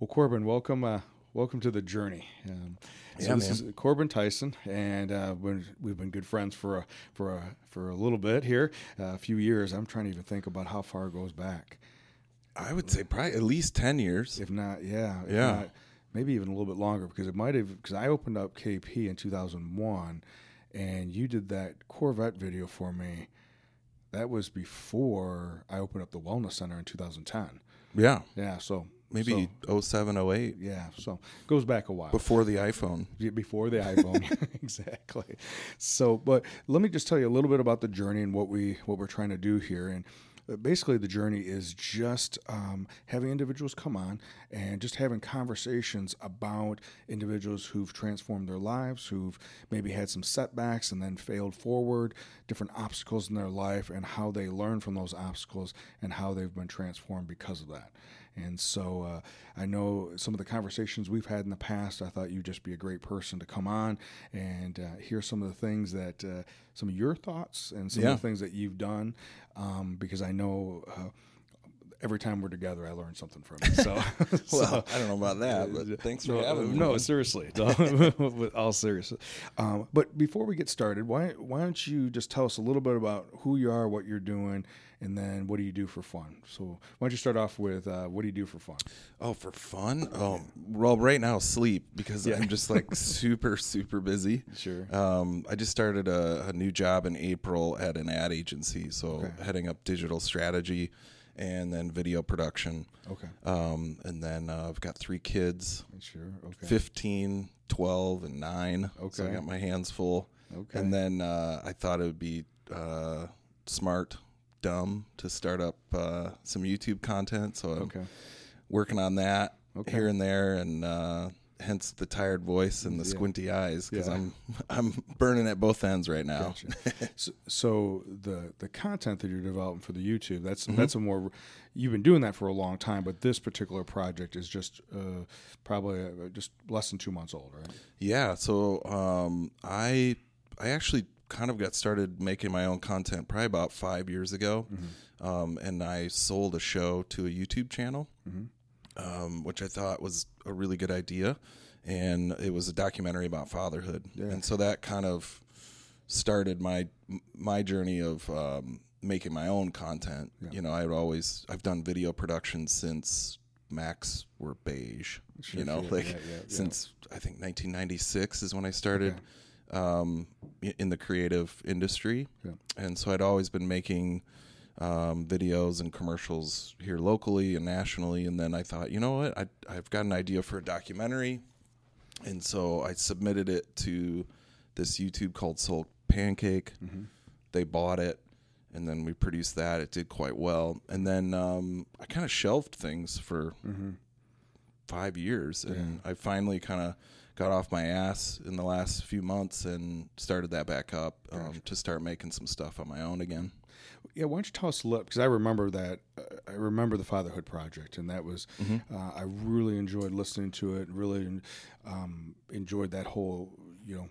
Well, Corbin, welcome. Uh, welcome to the journey. Um, so Yeah, this man. is Corbin Tyson, and uh, we've been good friends for a, for a, for a little bit here, uh, a few years. I'm trying to even think about how far it goes back. I would say probably at least 10 years. If not, yeah, if Yeah. not, maybe even a little bit longer because it might have because I opened up KP in 2001, and you did that Corvette video for me. That was before I opened up the Wellness Center in 2010. Yeah. Yeah, so Maybe so, 07, 08, yeah, so goes back a while. before the iPhone. Yeah, before the iPhone. exactly. So, but let me just tell you a little bit about the journey and what we what we're trying to do here. And uh, basically, the journey is just um, having individuals come on and just having conversations about individuals who've transformed their lives, who've maybe had some setbacks and then failed forward, different obstacles in their life, and how they learn from those obstacles and how they've been transformed because of that. And so uh, I know some of the conversations we've had in the past, I thought you'd just be a great person to come on and uh, hear some of the things that, uh, some of your thoughts and some Yeah. of the things that you've done, um, because I know. Uh, Every time we're together, I learn something from you. So, Well, I don't know about that, but thanks for no, having me. No, seriously, all serious. Um, but before we get started, why why don't you just tell us a little bit about who you are, what you're doing, and then what do you do for fun? So why don't you start off with uh, what do you do for fun? Oh, for fun? Oh, well, right now, sleep because Yeah. I'm just like super, super busy. Sure. Um, I just started a, a new job in April at an ad agency, so Okay. heading up digital strategy and then video production. Okay, Um, and then uh, I've got three kids sure. Okay. 15, 12, and 9. Okay. So I got my hands full. Okay. And then uh, I thought it would be uh, smart, dumb to start up uh, some YouTube content. So I'm Okay. working on that Okay. here and there, and uh, hence the tired voice and the Yeah. squinty eyes because Yeah. I'm I'm burning at both ends right now. Gotcha. so, so the the content that you're developing for the YouTube that's Mm-hmm. that's a more you've been doing that for a long time, but this particular project is just uh, probably uh, just less than two months old, right? Yeah, so um, I I actually kind of got started making my own content probably about five years ago, um, and I sold a show to a YouTube channel, um, which I thought was a really good idea, and it was a documentary about fatherhood, and so that kind of started my my journey of um, making my own content. You know, I'd always I've done video production since Macs were beige. you know, sure. like Yeah, yeah, yeah. since I think 1996 is when I started um, in the creative industry, Yeah. and so I'd always been making um, videos and commercials here locally and nationally. And then I thought, you know what, I, I've got an idea for a documentary, and so I submitted it to this YouTube called Soul Pancake. They bought it, and then we produced that. It did quite well, and then um, I kind of shelved things for five years, and I finally kind of got off my ass in the last few months and started that back up um, to start making some stuff on my own again. Yeah, why don't you tell us a little? Because I remember that. Uh, I remember the Fatherhood Project, and that was. Mm-hmm. Uh, I really enjoyed listening to it. Really um, enjoyed that whole. You know,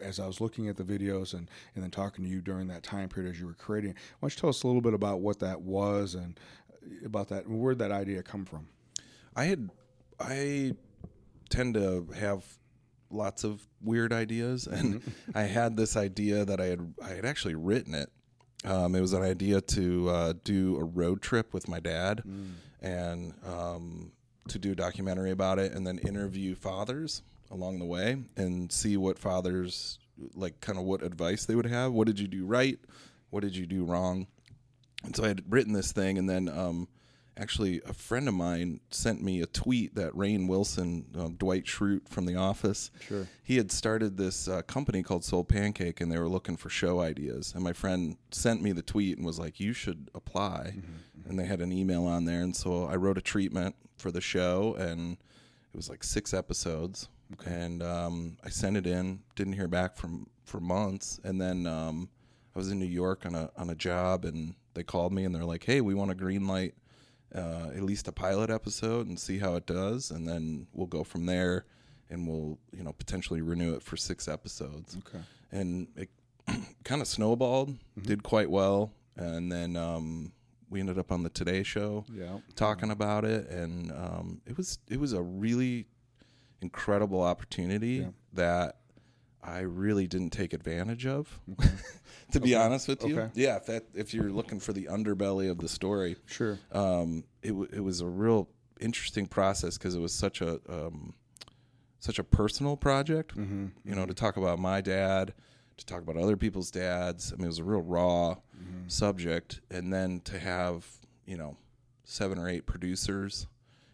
as I was looking at the videos and and then talking to you during that time period as you were creating. Why don't you tell us a little bit about what that was and uh, about that? Where would that idea come from? I had I tend to have lots of weird ideas, and I had this idea that I had I had actually written it. Um, it was an idea to uh, do a road trip with my dad, and um, to do a documentary about it, and then interview fathers along the way, and see what fathers like, kind of what advice they would have. What did you do right? What did you do wrong? And so I had written this thing, and then um, actually a friend of mine sent me a tweet that Rainn Wilson, uh, Dwight Schrute from The Office, Sure. he had started this uh, company called Soul Pancake, and they were looking for show ideas. And my friend sent me the tweet and was like, "You should apply." And they had an email on there, and so I wrote a treatment for the show, and it was like six episodes. And um, I sent it in, didn't hear back from for months, and then um, I was in New York on a on a job, and they called me and they're like, "Hey, we want a green light uh, at least a pilot episode and see how it does, and then we'll go from there, and we'll you know potentially renew it for six episodes." Okay. And it kind of snowballed, did quite well, and then um, we ended up on the Today Show Yeah. talking about it, and um, it was it was a really incredible opportunity Yeah. that I really didn't take advantage of. to be honest with you, Okay. yeah. If that if you're looking for the underbelly of the story, Sure. um, it w- it was a real interesting process because it was such a um, such a personal project. Mm-hmm. You know, to talk about my dad, to talk about other people's dads. I mean, it was a real raw Mm-hmm. subject, and then to have you know seven or eight producers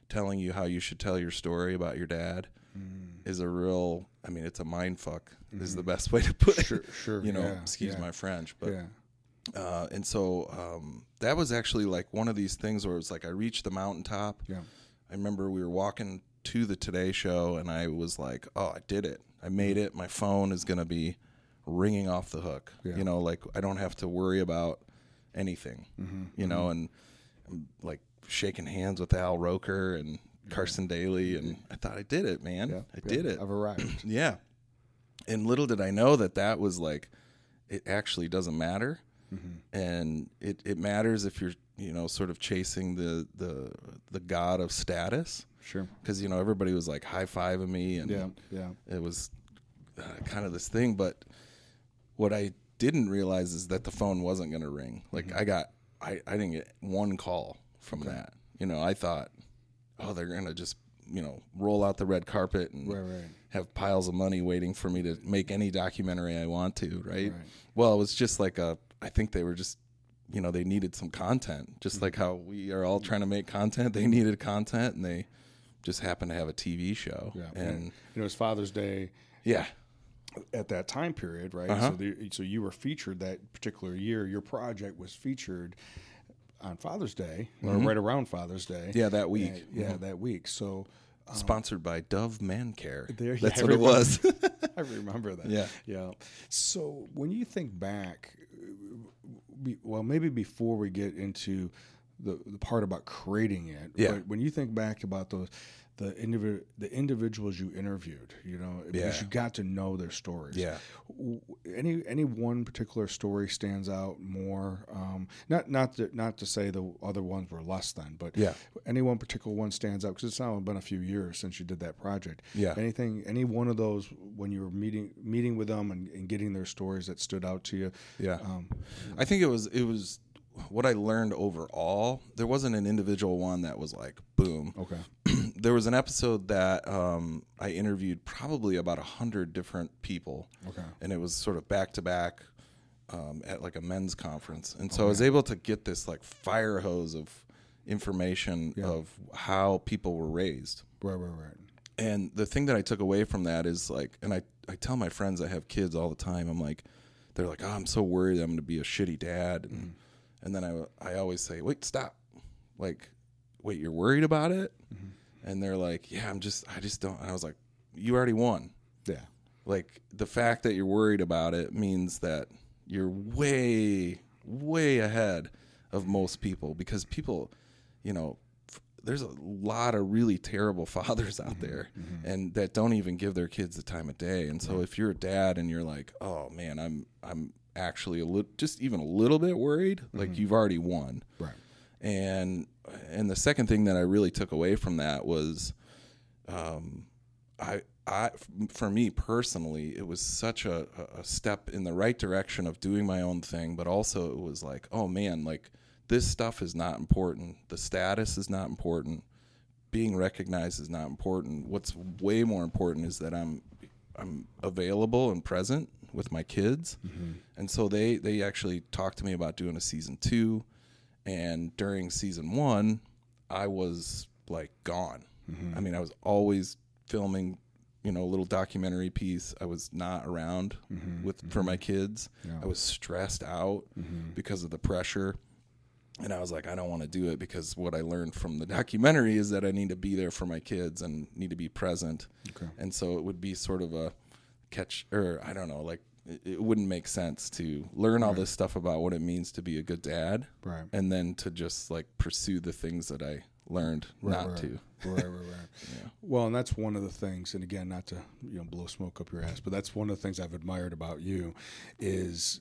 telling you how you should tell your story about your dad Mm-hmm. Is a real. I mean, it's a mind fuck. Is the best way to put it. Sure. Sure. You know, yeah, excuse yeah, my French, but Yeah. uh, and so um, that was actually like one of these things where it was like I reached the mountaintop. Yeah. I remember we were walking to the Today Show, and I was like, "Oh, I did it! I made it! My phone is gonna be ringing off the hook. Yeah. You know, like I don't have to worry about anything. Mm-hmm. You know, and I'm like shaking hands with Al Roker and Carson Daly, and I thought I did it, man. Yeah. I did it. I've arrived. Yeah. And little did I know that that was like, it actually doesn't matter. Mm-hmm. And it, it matters if you're, you know, sort of chasing the, the, the god of status. Sure. Cause, you know, everybody was like high fiving me and Yeah. Yeah. it was uh, kind of this thing. But what I didn't realize is that the phone wasn't going to ring. Like Mm-hmm. I got, I, I didn't get one call from that. You know, I thought, oh, they're going to just, you know, roll out the red carpet and Right. Right. have piles of money waiting for me to make any documentary I want to, right? Right. Well, it was just like a I think they were just you know, they needed some content. Just like how we are all trying to make content, they needed content and they just happened to have a TV show. Yeah. And you know, it was Father's Day yeah. at that time period, right? Uh-huh. So, the, so you were featured that particular year. Your project was featured on Father's Day, or right around Father's Day. Mm-hmm. Yeah, that week. Uh, yeah, that week. So Sponsored by Dove Man Care. There- That's yeah, what it was. I remember that. Yeah. yeah. So when you think back, well, maybe before we get into the the part about creating it, Yeah. But when you think back about those. The individ- the individuals you interviewed, you know, because Yeah. you got to know their stories. Yeah. Any any one particular story stands out more. Um, not not to, not to say the other ones were less than, but Yeah. any one particular one stands out because it's now been a few years since you did that project. Yeah. Anything, any one of those when you were meeting meeting with them and, and getting their stories that stood out to you. Yeah. Um, I think it was it was what I learned overall. There wasn't an individual one that was like boom. okay. There was an episode that um, I interviewed probably about a hundred different people, Okay. and it was sort of back to back um, at like a men's conference, and so I was able to get this like fire hose of information Yeah. of how people were raised. Right. Right. Right. And the thing that I took away from that is like, and I, I tell my friends I have kids all the time, I'm like, they're like, oh, I'm so worried I'm going to be a shitty dad. And, and then I, I always say, wait, stop. Like, wait, you're worried about it? And they're like, yeah, I'm just, I just don't. And I was like, you already won. Yeah. Like, the fact that you're worried about it means that you're way, way ahead of most people because people, you know, f- there's a lot of really terrible fathers out mm-hmm. there mm-hmm. and that don't even give their kids the time of day. And so if you're a dad and you're like, "Oh man, I'm I'm actually a little just even a little bit worried," like mm-hmm. you've already won. Right. And and the second thing that I really took away from that was, um, I I for me personally, it was such a, a step in the right direction of doing my own thing, but also it was like, oh man, like this stuff is not important. The status is not important. Being recognized is not important. What's way more important is that I'm I'm available and present with my kids. And so they they actually talked to me about doing a season 2 and during season 1 I was like gone. Mm-hmm. I mean, I was always filming, you know, a little documentary piece. I was not around mm-hmm. with for mm-hmm. my kids. Yeah. I was stressed out because of the pressure. And I was like, I don't want to do it because what I learned from the documentary is that I need to be there for my kids and need to be present. Okay. And so it would be sort of a catch, or I don't know, like it, it wouldn't make sense to learn all this stuff about what it means to be a good dad Right. and then to just like pursue the things that I learned not right. to. right, right, right. Well, and that's one of the things, and again, not to you know blow smoke up your ass, but that's one of the things I've admired about you is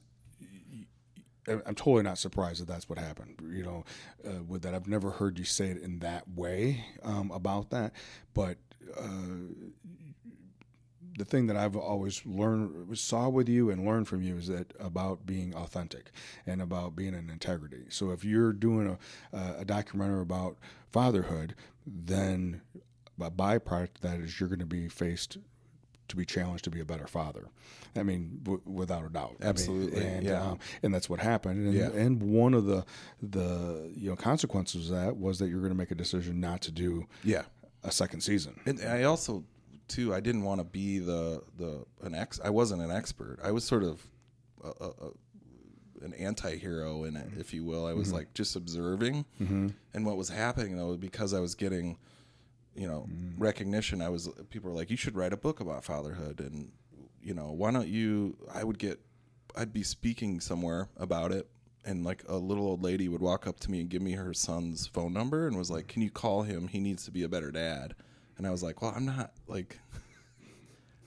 I'm totally not surprised that that's what happened. You know, uh, with that, I've never heard you say it in that way um, about that. But uh, the thing that I've always learned, saw with you, and learned from you is that about being authentic and about being in integrity. So if you're doing a, a documentary about fatherhood, then a byproduct of that is you're going to be faced to be challenged to be a better father. I mean, w- without a doubt. I mean, Absolutely, and, yeah. um, and that's what happened. And, Yeah. and one of the the you know consequences of that was that you're going to make a decision not to do Yeah. a second season. And I also, too, I didn't want to be the the an ex. I wasn't an expert. I was sort of a, a, a, an anti-hero in it, if you will. I was mm-hmm. like just observing, mm-hmm. and what was happening though, because I was getting, you know, mm. recognition. I was people were like, you should write a book about fatherhood, and you know, why don't you? I would get, I'd be speaking somewhere about it. And like a little old lady would walk up to me and give me her son's phone number and was like, "Can you call him? He needs to be a better dad." And I was like, "Well, I'm not like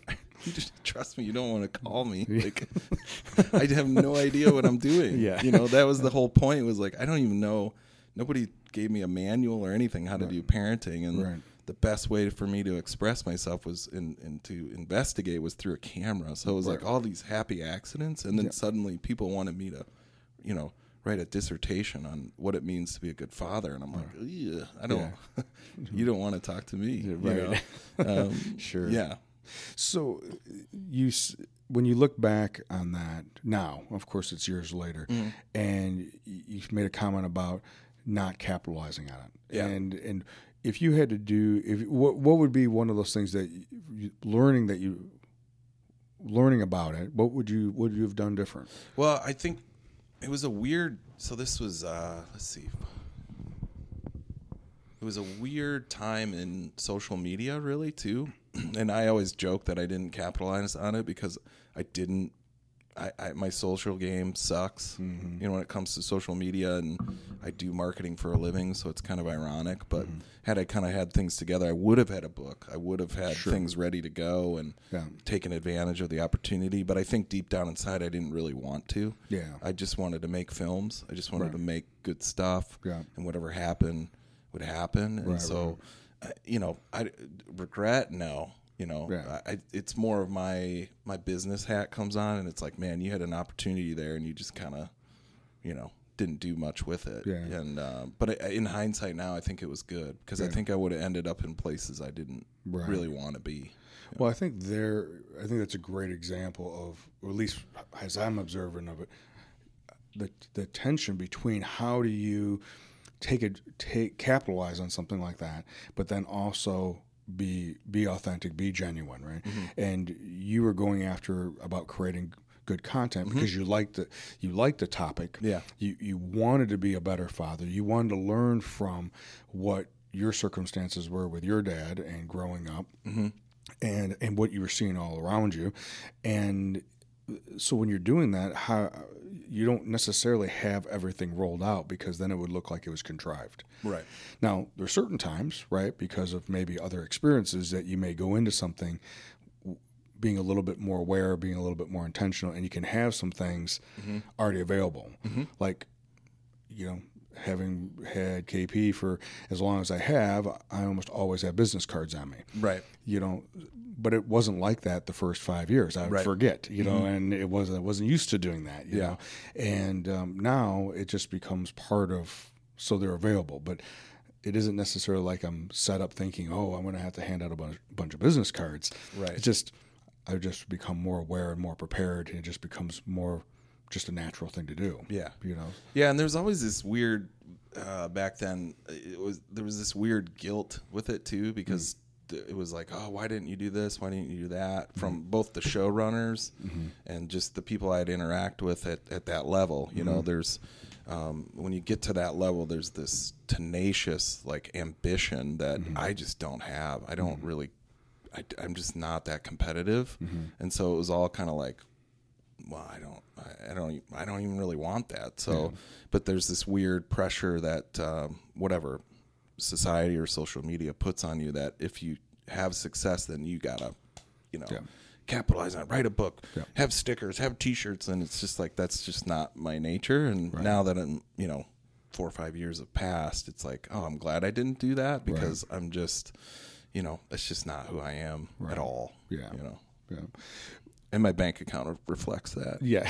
you just trust me. You don't want to call me. Like, I have no idea what I'm doing. Yeah. You know, that was the whole point. Was like, I don't even know. Nobody gave me a manual or anything how to do parenting, and Right. the best way for me to express myself was in, and to investigate was through a camera. So it was like all these happy accidents, and then suddenly people wanted me to, you know. Write a dissertation on what it means to be a good father, and I'm like, "Ugh, I don't. you don't want to talk to me, you right. know? Um, Sure. Yeah. So you when you look back on that now, of course it's years later, Mm-hmm. and you've made a comment about not capitalizing on it. Yeah. And and if you had to do if what what would be one of those things that you, learning that you learning about it, what would you would you have done different? Well, I think it was a weird. So this was, uh, let's see, it was a weird time in social media, really, too. And I always joke that I didn't capitalize on it because I didn't. I, I my social game sucks. You know, when it comes to social media, and I do marketing for a living, so it's kind of ironic. But had I kind of had things together, I would have had a book. I would have had things ready to go and Yeah. taken advantage of the opportunity. But I think deep down inside, I didn't really want to. Yeah. I just wanted to make films. I just wanted to make good stuff. Yeah. And whatever happened would happen. And Right, so, uh, you know, I regret no. You know, Yeah. I, it's more of my my business hat comes on, and it's like, man, you had an opportunity there, and you just kind of, you know, didn't do much with it. Yeah. And uh, but I, in hindsight, now I think it was good because I think I would have ended up in places I didn't Right. really want to be. Well, I think there. I think that's a great example of, or at least as I'm observing of it, the the tension between how do you take it, take capitalize on something like that, but then also be be authentic, be genuine, right? Mm-hmm. And you were going after about creating good content because mm-hmm. you liked the you liked the topic. Yeah. You you wanted to be a better father. You wanted to learn from what your circumstances were with your dad and growing up mm-hmm. and and what you were seeing all around you and so when you're doing that how you don't necessarily have everything rolled out because then it would look like it was contrived. Right. now there are certain times right because of maybe other experiences that you may go into something being a little bit more aware being a little bit more intentional and you can have some things mm-hmm. already available. Mm-hmm. Like you know, having had KP for as long as I have, I almost always have business cards on me. Right. You know, but it wasn't like that the first five years. I would Right. forget, you know, and it wasn't I wasn't used to doing that, you Yeah. know. And um, now it just becomes part of so they're available, but. It isn't necessarily like I'm set up thinking, "Oh, I'm going to have to hand out a bunch, bunch of business cards." Right. It's just I've just become more aware and more prepared, and it just becomes more just a natural thing to do. Yeah. you know. Yeah, and there's always this weird uh, back then. It was there was this weird guilt with it too because mm-hmm. th- it was like, oh, why didn't you do this? Why didn't you do that? Mm-hmm. From both the showrunners mm-hmm. and just the people I'd interact with at, at that level. You know, there's um, when you get to that level, there's this tenacious like ambition that I just don't have. I don't really. I, I'm just not that competitive, and so it was all kind of like, well, I don't, I, don't, I don't even really want that. So, but there's this weird pressure that um, whatever society or social media puts on you that if you have success, then you gotta, you know, Yeah. capitalize on it, write a book, Yeah. have stickers, have T-shirts, and it's just like that's just not my nature. And now that I'm, you know, four or five years have passed, it's like, oh, I'm glad I didn't do that because I'm just, you know, it's just not who I am at all. Yeah. you know, Yeah. And my bank account reflects that. Yeah.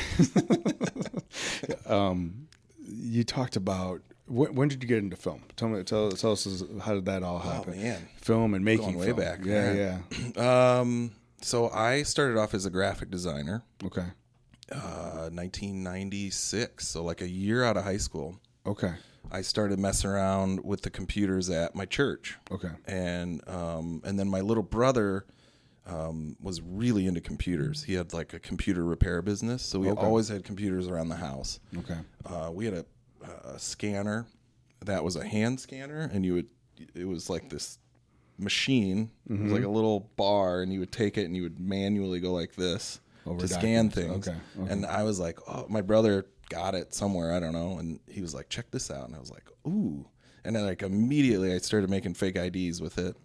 um, you talked about when, when did you get into film? Tell me, tell, tell us how did that all happen? Oh, man. film and making Going way film. back, Yeah, yeah. yeah. Um, so I started off as a graphic designer, Okay, uh, 1996. So like a year out of high school, okay, I started messing around with the computers at my church. okay, and um, and then my little brother um, was really into computers. He had like a computer repair business, so we Okay. always had computers around the house. okay. Uh, we had a, a scanner that was a hand scanner, and you would it was like this machine. It Mm-hmm. was like a little bar, and you would take it and you would manually go like this Over to scan things. Okay, okay. And I was like, oh, my brother got it somewhere. I don't know. And he was like, check this out. And I was like, ooh. And then like immediately I started making fake IDs with it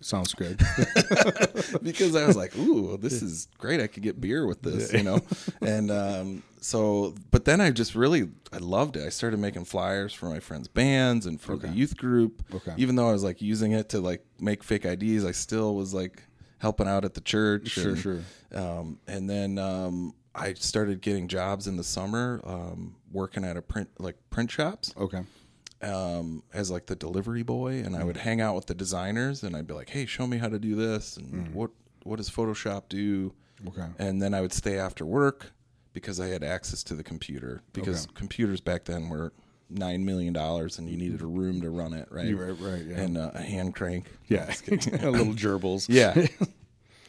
Sounds good. because I was like, ooh, this is great. I could get beer with this, you know? And um, so, but then I just really, I loved it. I started making flyers for my friends' bands and for the youth group. Okay. Even though I was like using it to like make fake IDs, I still was like helping out at the church. Sure, and, sure. Um, and then um, I started getting jobs in the summer um, working at a print, like print shops okay, um, as like the delivery boy, and I would hang out with the designers, and I'd be like, "Hey, show me how to do this, and what what does Photoshop do?" okay, And then I would stay after work because I had access to the computer because computers back then were nine million dollars, and you needed a room to run it, right? Right, right, yeah. And uh, a hand crank. yeah. a little gerbils. Yeah.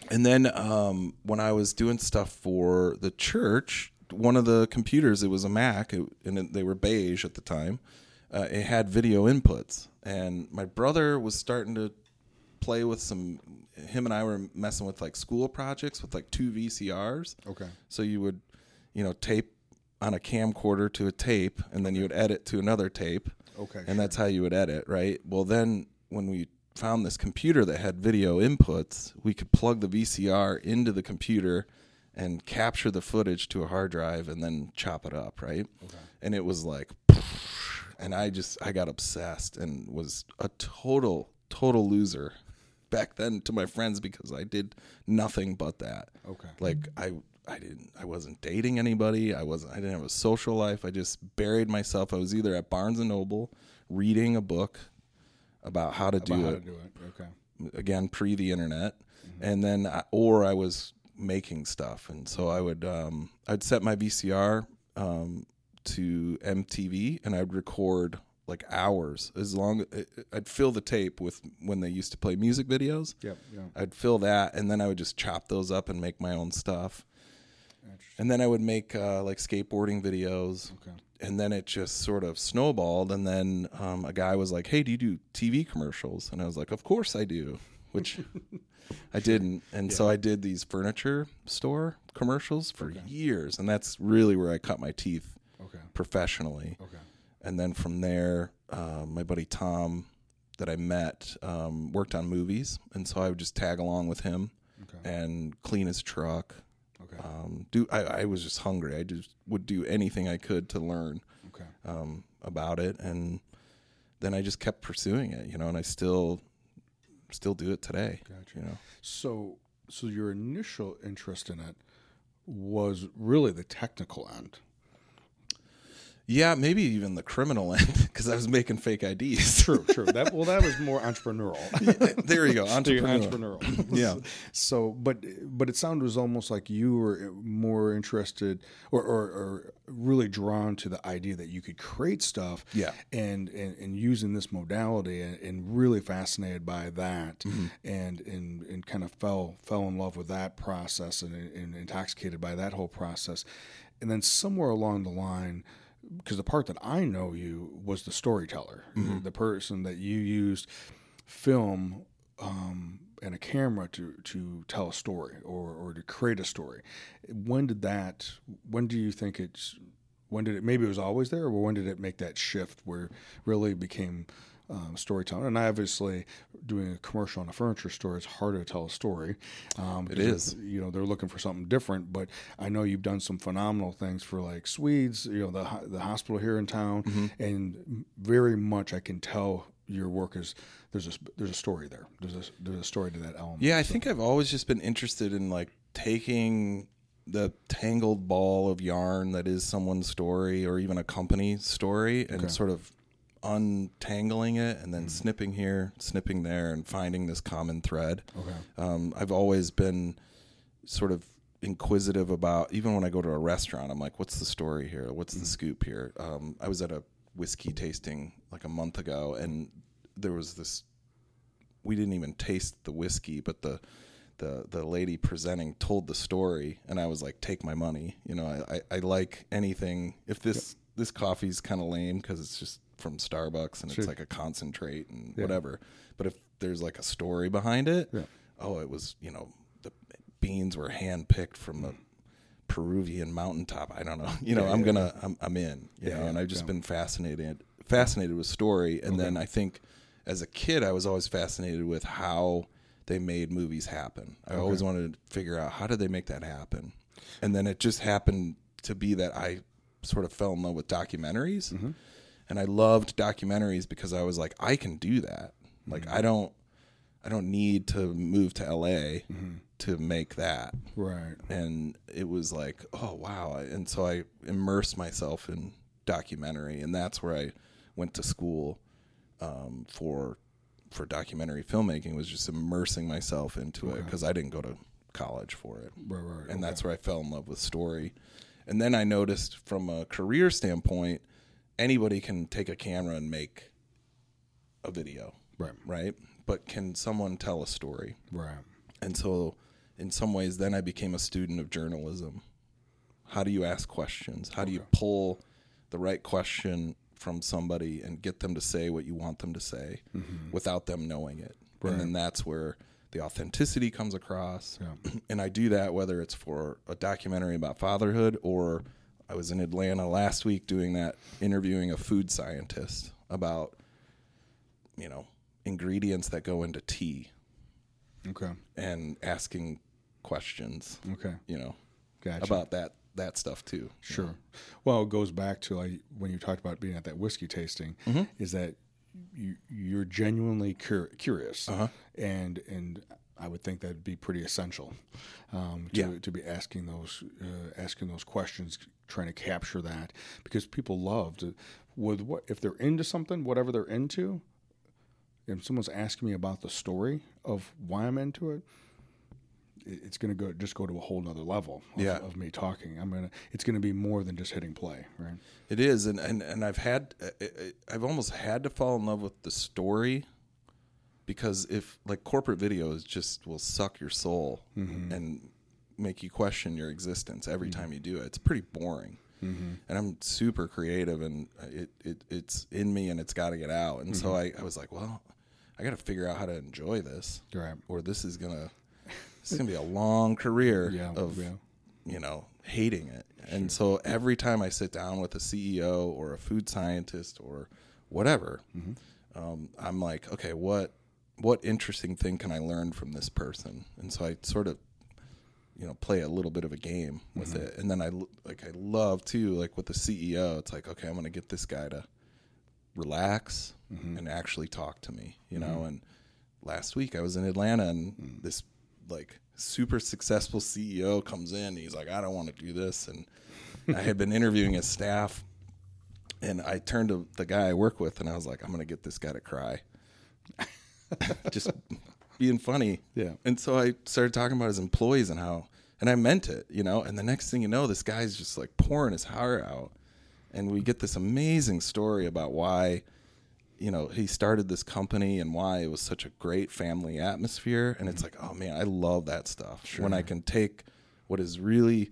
and then um, when I was doing stuff for the church, one of the computers, it was a Mac, it, and it, they were beige at the time. Uh, it had video inputs, and my brother was starting to play with some. Him and I were messing with like school projects with like two VCRs. Okay. So you would, you know, tape on a camcorder to a tape, and then you would edit to another tape. Okay, And that's how you would edit, right? Well, then when we found this computer that had video inputs, we could plug the VCR into the computer and capture the footage to a hard drive and then chop it up, right? Okay. And it was like, and I just I got obsessed and was a total total loser back then to my friends because I did nothing but that. Okay. Like I I didn't I wasn't dating anybody. I wasn't I didn't have a social life. I just buried myself. I was either at Barnes and Noble reading a book about how to do how it to do it. Okay. again pre the internet and then I, or I was making stuff and so I would um I'd set my VCR um to MTV and I'd record like hours as long I'd fill the tape with when they used to play music videos Yep. Yeah. I'd fill that and then I would just chop those up and make my own stuff and then I would make uh, like skateboarding videos Okay. and then it just sort of snowballed and then um, a guy was like hey do you do tv commercials and i was like of course i do which i didn't and so i did these furniture store commercials for years and that's really where i cut my teeth Okay. Professionally Okay. and then from there uh, my buddy tom that i met um, worked on movies and so i would just tag along with him Okay. and clean his truck Okay. um, do I, I was just hungry i just would do anything i could to learn Okay. um, about it, and then I just kept pursuing it, you know, and I still still do it today. Gotcha. You know, So, so your initial interest in it was really the technical end. Yeah, maybe even the criminal end because I was making fake IDs. True, true. That well, that was more entrepreneurial. there you go, entrepreneur. entrepreneurial. Yeah. So, but but it sounded was almost like you were more interested or, or, or really drawn to the idea that you could create stuff. Yeah. And and, and using this modality and, and really fascinated by that Mm-hmm. and, and and kind of fell fell in love with that process and, and intoxicated by that whole process. And then somewhere along the line because the part that I know you was the storyteller, the person that you used film um, and a camera to to tell a story or or to create a story. When did that? When do you think it's? When did it? Maybe it was always there, or when did it make that shift where really became um, storytelling. And obviously, doing a commercial on a furniture store, it's harder to tell a story. Um, It is. You know, they're looking for something different. But I know you've done some phenomenal things for like Swedes, you know, the the hospital here in town, Mm-hmm. and very much I can tell your work is there's a there's a story there. There's a there's a story to that element. Yeah, I think I've always just been interested in like taking the tangled ball of yarn that is someone's story or even a company's story and sort of untangling it and then snipping here, snipping there, and finding this common thread. Okay. Um, I've always been sort of inquisitive about even when I go to a restaurant, I'm like, what's the story here? What's the scoop here? Um, I was at a whiskey tasting like a month ago, and there was this. We didn't even taste the whiskey, but the the the lady presenting told the story, and I was like, take my money. You know, I I, I like anything. If this this coffee's kind of lame because it's just from Starbucks and Sure. it's like a concentrate and whatever. But if there's like a story behind it, Yeah. oh, it was you know the beans were hand picked from a Peruvian mountaintop. I don't know. You know, Yeah, I'm yeah, gonna I'm I'm in. You Yeah, know, yeah, and I've just yeah. been fascinated fascinated with story, and then I think as a kid I was always fascinated with how they made movies happen. I always wanted to figure out how did they make that happen, and then it just happened to be that I sort of fell in love with documentaries, Mm-hmm. And I loved documentaries because I was like, I can do that. Like Mm-hmm. I don't. I don't need to move to LA Mm-hmm. to make that Right. and it was like oh wow and so i immersed myself in documentary and that's where i went to school um, for for documentary filmmaking was just immersing myself into it because i didn't go to college for it Right. Right. and that's where i fell in love with story and then i noticed from a career standpoint anybody can take a camera and make a video Right. right but can someone tell a story Right. and so, in some ways, then I became a student of journalism. How do you ask questions? How do you pull the right question from somebody and get them to say what you want them to say mm-hmm. without them knowing it? And then that's where the authenticity comes across. Yeah. And I do that whether it's for a documentary about fatherhood or I was in Atlanta last week doing that, interviewing a food scientist about, you know, ingredients that go into tea Okay. and asking questions, Okay. you know, Gotcha. about that that stuff too. Sure. Well, it goes back to like when you talked about being at that whiskey tasting, Mm-hmm. is that you you're genuinely cur- curious, Uh-huh. and and I would think that'd be pretty essential um, to Yeah. to be asking those uh, asking those questions, trying to capture that because people love to with what if they're into something, whatever they're into. If someone's asking me about the story of why I'm into it, it- it's going to go just go to a whole nother level of, Yeah. of me talking. I'm gonna it's going to be more than just hitting play, right? It is, and and and I've had, I've almost had to fall in love with the story, because if like corporate videos just will suck your soul and make you question your existence every time you do it. It's pretty boring. And I'm super creative, and it, it it's in me, and it's got to get out. And so I, I was like, well, I got to figure out how to enjoy this, Right. or this is gonna this gonna be a long career Yeah, of yeah. you know hating it. And so every time I sit down with a CEO or a food scientist or whatever, Mm-hmm. um, I'm like, okay, what what interesting thing can I learn from this person? And so I sort of you know play a little bit of a game with Mm-hmm. it and then i like i love too like with the ceo it's like okay i'm gonna get this guy to relax Mm-hmm. and actually talk to me you know and last week i was in atlanta and Mm. this like super successful ceo comes in and he's like i don't want to do this and i had been interviewing his staff and i turned to the guy i work with and i was like i'm gonna get this guy to cry just being funny Yeah. and so I started talking about his employees and how, and I meant it, you know. And the next thing you know, this guy's just like pouring his heart out, and we get this amazing story about why, you know, he started this company and why it was such a great family atmosphere. And it's mm-hmm. like, oh man, I love that stuff when I can take what is really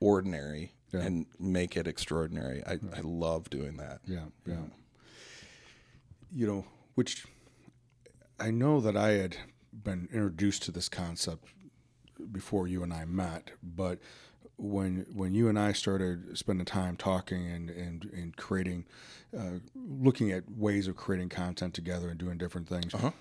ordinary Yeah. and make it extraordinary. I, I love doing that. Yeah, yeah. You know, which I know that I had been introduced to this concept before you and I met, but when when you and I started spending time talking and and, and creating, uh, looking at ways of creating content together and doing different things, Uh-huh.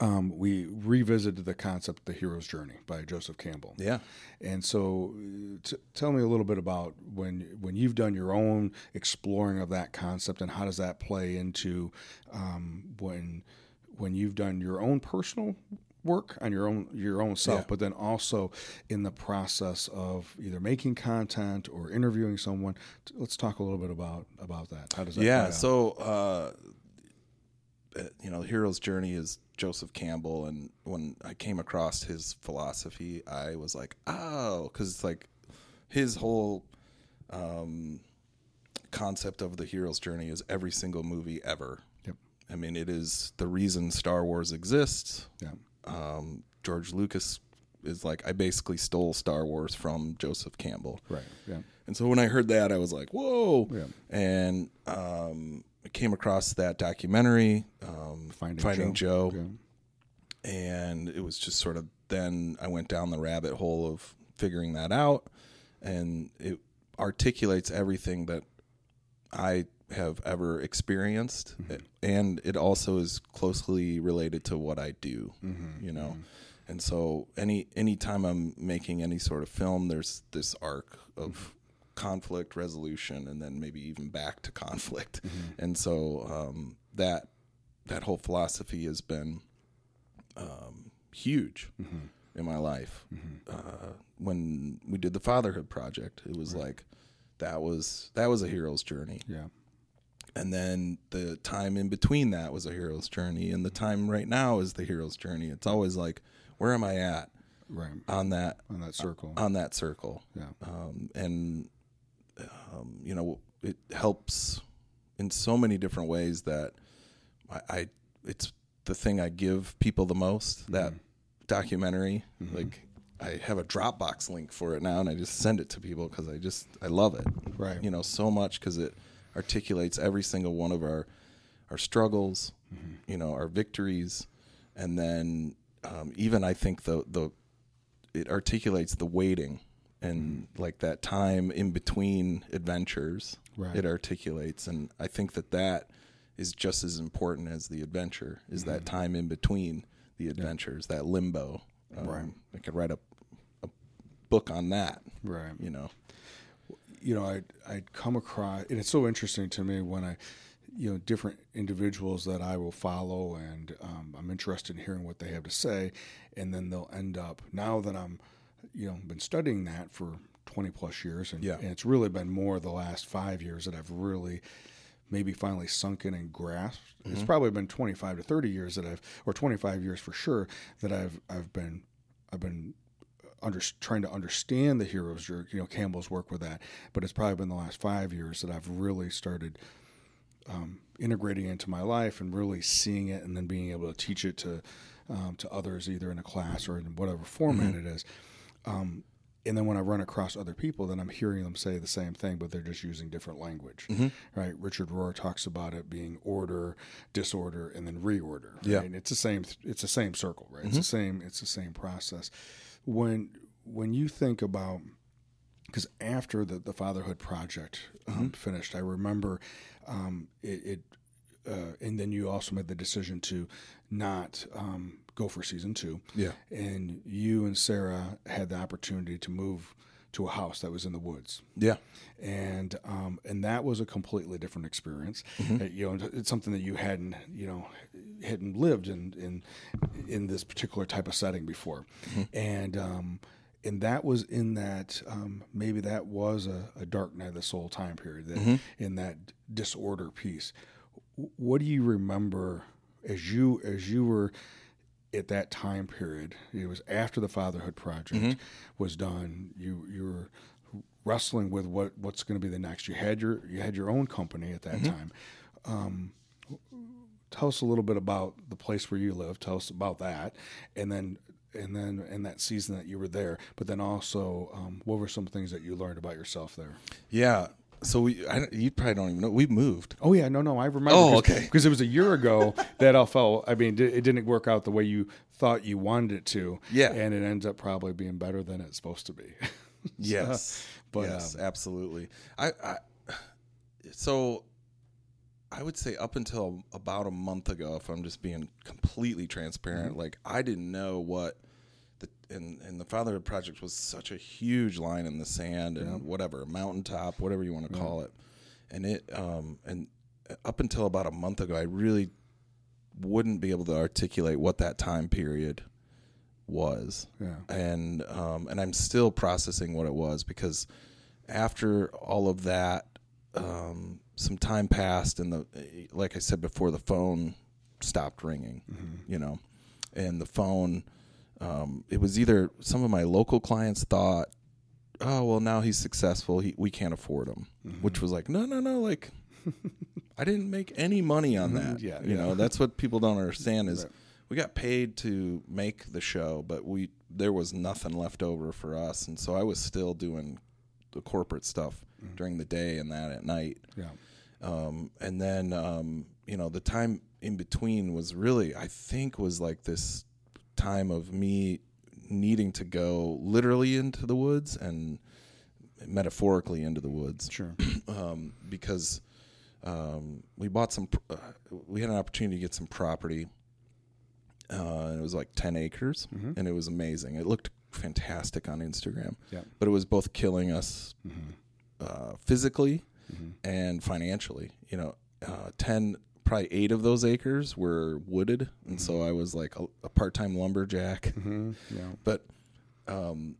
um, we revisited the concept of the hero's journey by Joseph Campbell. Yeah. And so, uh, t- tell me a little bit about when when you've done your own exploring of that concept, and how does that play into um, when when you've done your own personal work on your own your own self, Yeah. but then also in the process of either making content or interviewing someone. Let's talk a little bit about about that. How does that? yeah so uh, uh, you know the hero's journey is joseph campbell and when i came across his philosophy i was like oh because it's like his whole um, concept of the hero's journey is every single movie ever. I mean it is the reason star wars exists Yeah. um, george lucas is like i basically stole star wars from joseph campbell Right. Yeah. and so when I heard that, I was like, "Whoa!" Yeah. And um, I came across that documentary, um, Finding Joe, Yeah. and it was just sort of then I went down the rabbit hole of figuring that out, and it articulates everything that I have ever experienced, mm-hmm. and it also is closely related to what I do. Mm-hmm. You know. Mm-hmm. And so any any time I'm making any sort of film, there's this arc of conflict resolution, and then maybe even back to conflict. And so um, that that whole philosophy has been um, huge in my life. Uh, when we did the fatherhood project, it was like that was that was a hero's journey Yeah. And then the time in between that was a hero's journey and the time right now is the hero's journey it's always like where am i at Right. on that On that circle. on that circle yeah. um, and um, you know it helps in so many different ways that I, I it's the thing I give people the most that documentary like I have a Dropbox link for it now and I just send it to people because I just I love it Right. you know so much because it articulates every single one of our our struggles you know our victories. And then um, even I think the the it articulates the waiting and like that time in between adventures Right. it articulates. And i think that that is just as important as the adventure is that time in between the adventures that limbo. Um, Right. i could write a, a book on that Right. you know you know, I'd, I'd come across, and it's so interesting to me when I, you know, different individuals that I will follow, and um, I'm interested in hearing what they have to say, and then they'll end up now that I'm, you know, been studying that for 20 plus years, and, Yeah. and it's really been more the last five years that I've really maybe finally sunk in and grasped. It's probably been 25 to 30 years that I've, or 25 years for sure, that I've I've been I've been under, trying to understand the hero's journey, you know, Campbell's work with that. But it's probably been the last five years that I've really started um, integrating into my life and really seeing it, and then being able to teach it to um, to others, either in a class or in whatever format it is. Um, and then when I run across other people, then I'm hearing them say the same thing, but they're just using different language, right? Richard Rohr talks about it being order, disorder, and then reorder. Right? Yeah. and it's the same. It's the same circle, right? It's the same. It's the same process. When when you think about because after the, the fatherhood project um, finished, I remember um, it, it uh, and then you also made the decision to not um, go for season two. Yeah. And you and Sarah had the opportunity to move to a house that was in the woods. yeah And um, and that was a completely different experience. Uh, you know, it's something that you hadn't you know hadn't lived in in in this particular type of setting before, and um, and that was in that um, maybe that was a, a dark night of the soul time period that in that disorder piece. W- What do you remember as you as you were at that time period? It was after the fatherhood project was done. You you were wrestling with what what's going to be the next. You had your you had your own company at that time. Um, tell us a little bit about the place where you live. Tell us about that, and then and then in that season that you were there. But then also, um, what were some things that you learned about yourself there? yeah so we, I, you probably don't even know we moved Oh yeah, no, no, I remember. Oh, 'cause- okay. Because it was a year ago that all fell. I mean, it didn't work out the way you thought you wanted it to. Yeah. and it ends up probably being better than it's supposed to be. Yes, but, yes, um, absolutely. I, I so I would say up until about a month ago, if I'm just being completely transparent, Mm-hmm. like I didn't know what the and and the Fatherhood Project was such a huge line in the sand and whatever mountaintop, whatever you want to call it, and it um and up until about a month ago, I really wouldn't be able to articulate what that time period was Yeah. and um, and I'm still processing what it was because after all of that, um, some time passed, and the like I said before, the phone stopped ringing, you know, and the phone. Um, it was either some of my local clients thought, "Oh, well, now he's successful. He, we can't afford him," which was like, "No, no, no, like." I didn't make any money on that. Yeah, you yeah. know that's what people don't understand is Right. we got paid to make the show, but we there was nothing left over for us, and so I was still doing the corporate stuff during the day and that at night. Yeah. Um, and then um, you know the time in between was really I think was like this time of me needing to go literally into the woods and metaphorically into the woods Sure. um, because um, we bought some. Uh, we had an opportunity to get some property. Uh, and it was like ten acres, and it was amazing. It looked fantastic on Instagram, Yeah. but it was both killing us uh, physically and financially. You know, uh, ten, probably eight of those acres were wooded, and so I was like a, a part-time lumberjack. Hmm Yeah. but um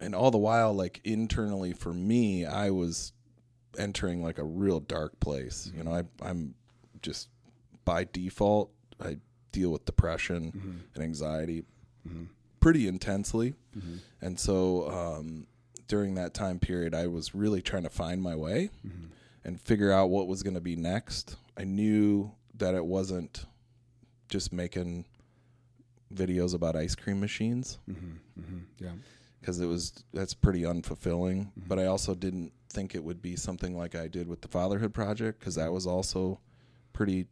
and all the while like internally for me i was entering like a real dark place. You know I, i'm just by default i deal with depression and anxiety pretty intensely. And so um during that time period i was really trying to find my way and figure out what was going to be next i knew that it wasn't just making videos about ice cream machines hmm Yeah. because it was that's pretty unfulfilling. But I also didn't think it would be something like I did with the Fatherhood Project because that was also pretty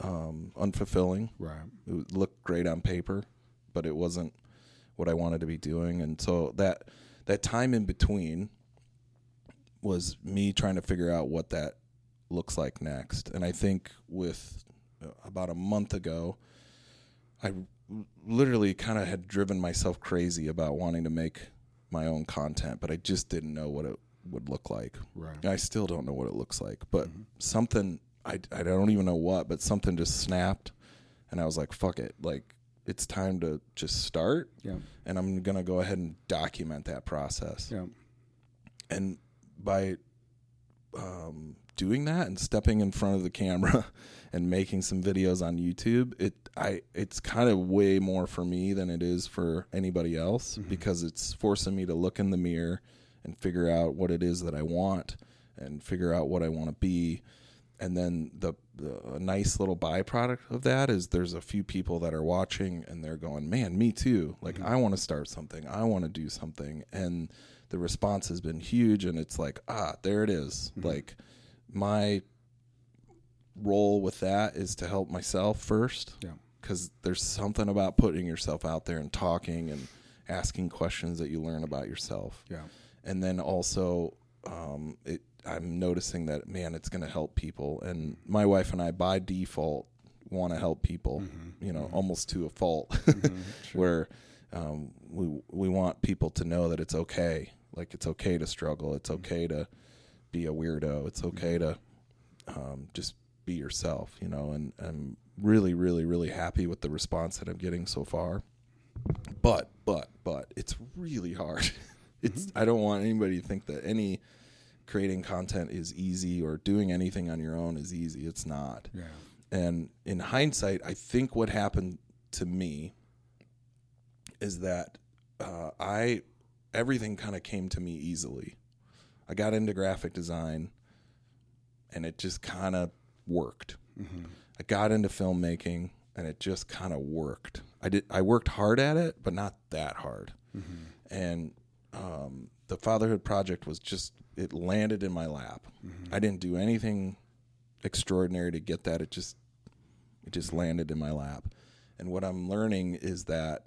um, unfulfilling. Right. It looked great on paper, but it wasn't what I wanted to be doing. And so that that time in between was me trying to figure out what that looks like next. And I think with uh, about a month ago, I literally kind of had driven myself crazy about wanting to make my own content, but I just didn't know what it would look like. Right. I still don't know what it looks like, but something I, I don't even know what, but something just snapped, and I was like, "Fuck it!" Like it's time to just start, Yeah. and I'm gonna go ahead and document that process. Yeah. And by um, doing that and stepping in front of the camera and making some videos on YouTube, it I it's kind of way more for me than it is for anybody else mm-hmm. because it's forcing me to look in the mirror and figure out what it is that I want and figure out what I want to be. And then the, the a nice little byproduct of that is there's a few people that are watching and they're going, "Man, me too. Like mm-hmm. I want to start something. I want to do something." And the response has been huge and it's like, "Ah, there it is." Mm-hmm. Like my role with that is to help myself first. Yeah. because there's something about putting yourself out there and talking and asking questions that you learn about yourself. Yeah. and then also um, it, i'm noticing that man it's going to help people. And my wife and i by default want to help people you know almost to a fault. Where um, we, we want people to know that it's okay. Like it's okay to struggle. It's okay to be a weirdo. It's okay to um, just be yourself you know and i'm really really really happy with the response that i'm getting so far. But but but it's really hard. It's i don't want anybody to think that any creating content is easy or doing anything on your own is easy. It's not. Yeah. and in hindsight i think what happened to me is that uh, i everything kind of came to me easily i got into graphic design and it just kind of worked mm-hmm. i got into filmmaking and it just kind of worked. I did i worked hard at it but not that hard. Mm-hmm. And um, the fatherhood project was just it landed in my lap. Mm-hmm. I didn't do anything extraordinary to get that. It just it just landed in my lap. And what i'm learning is that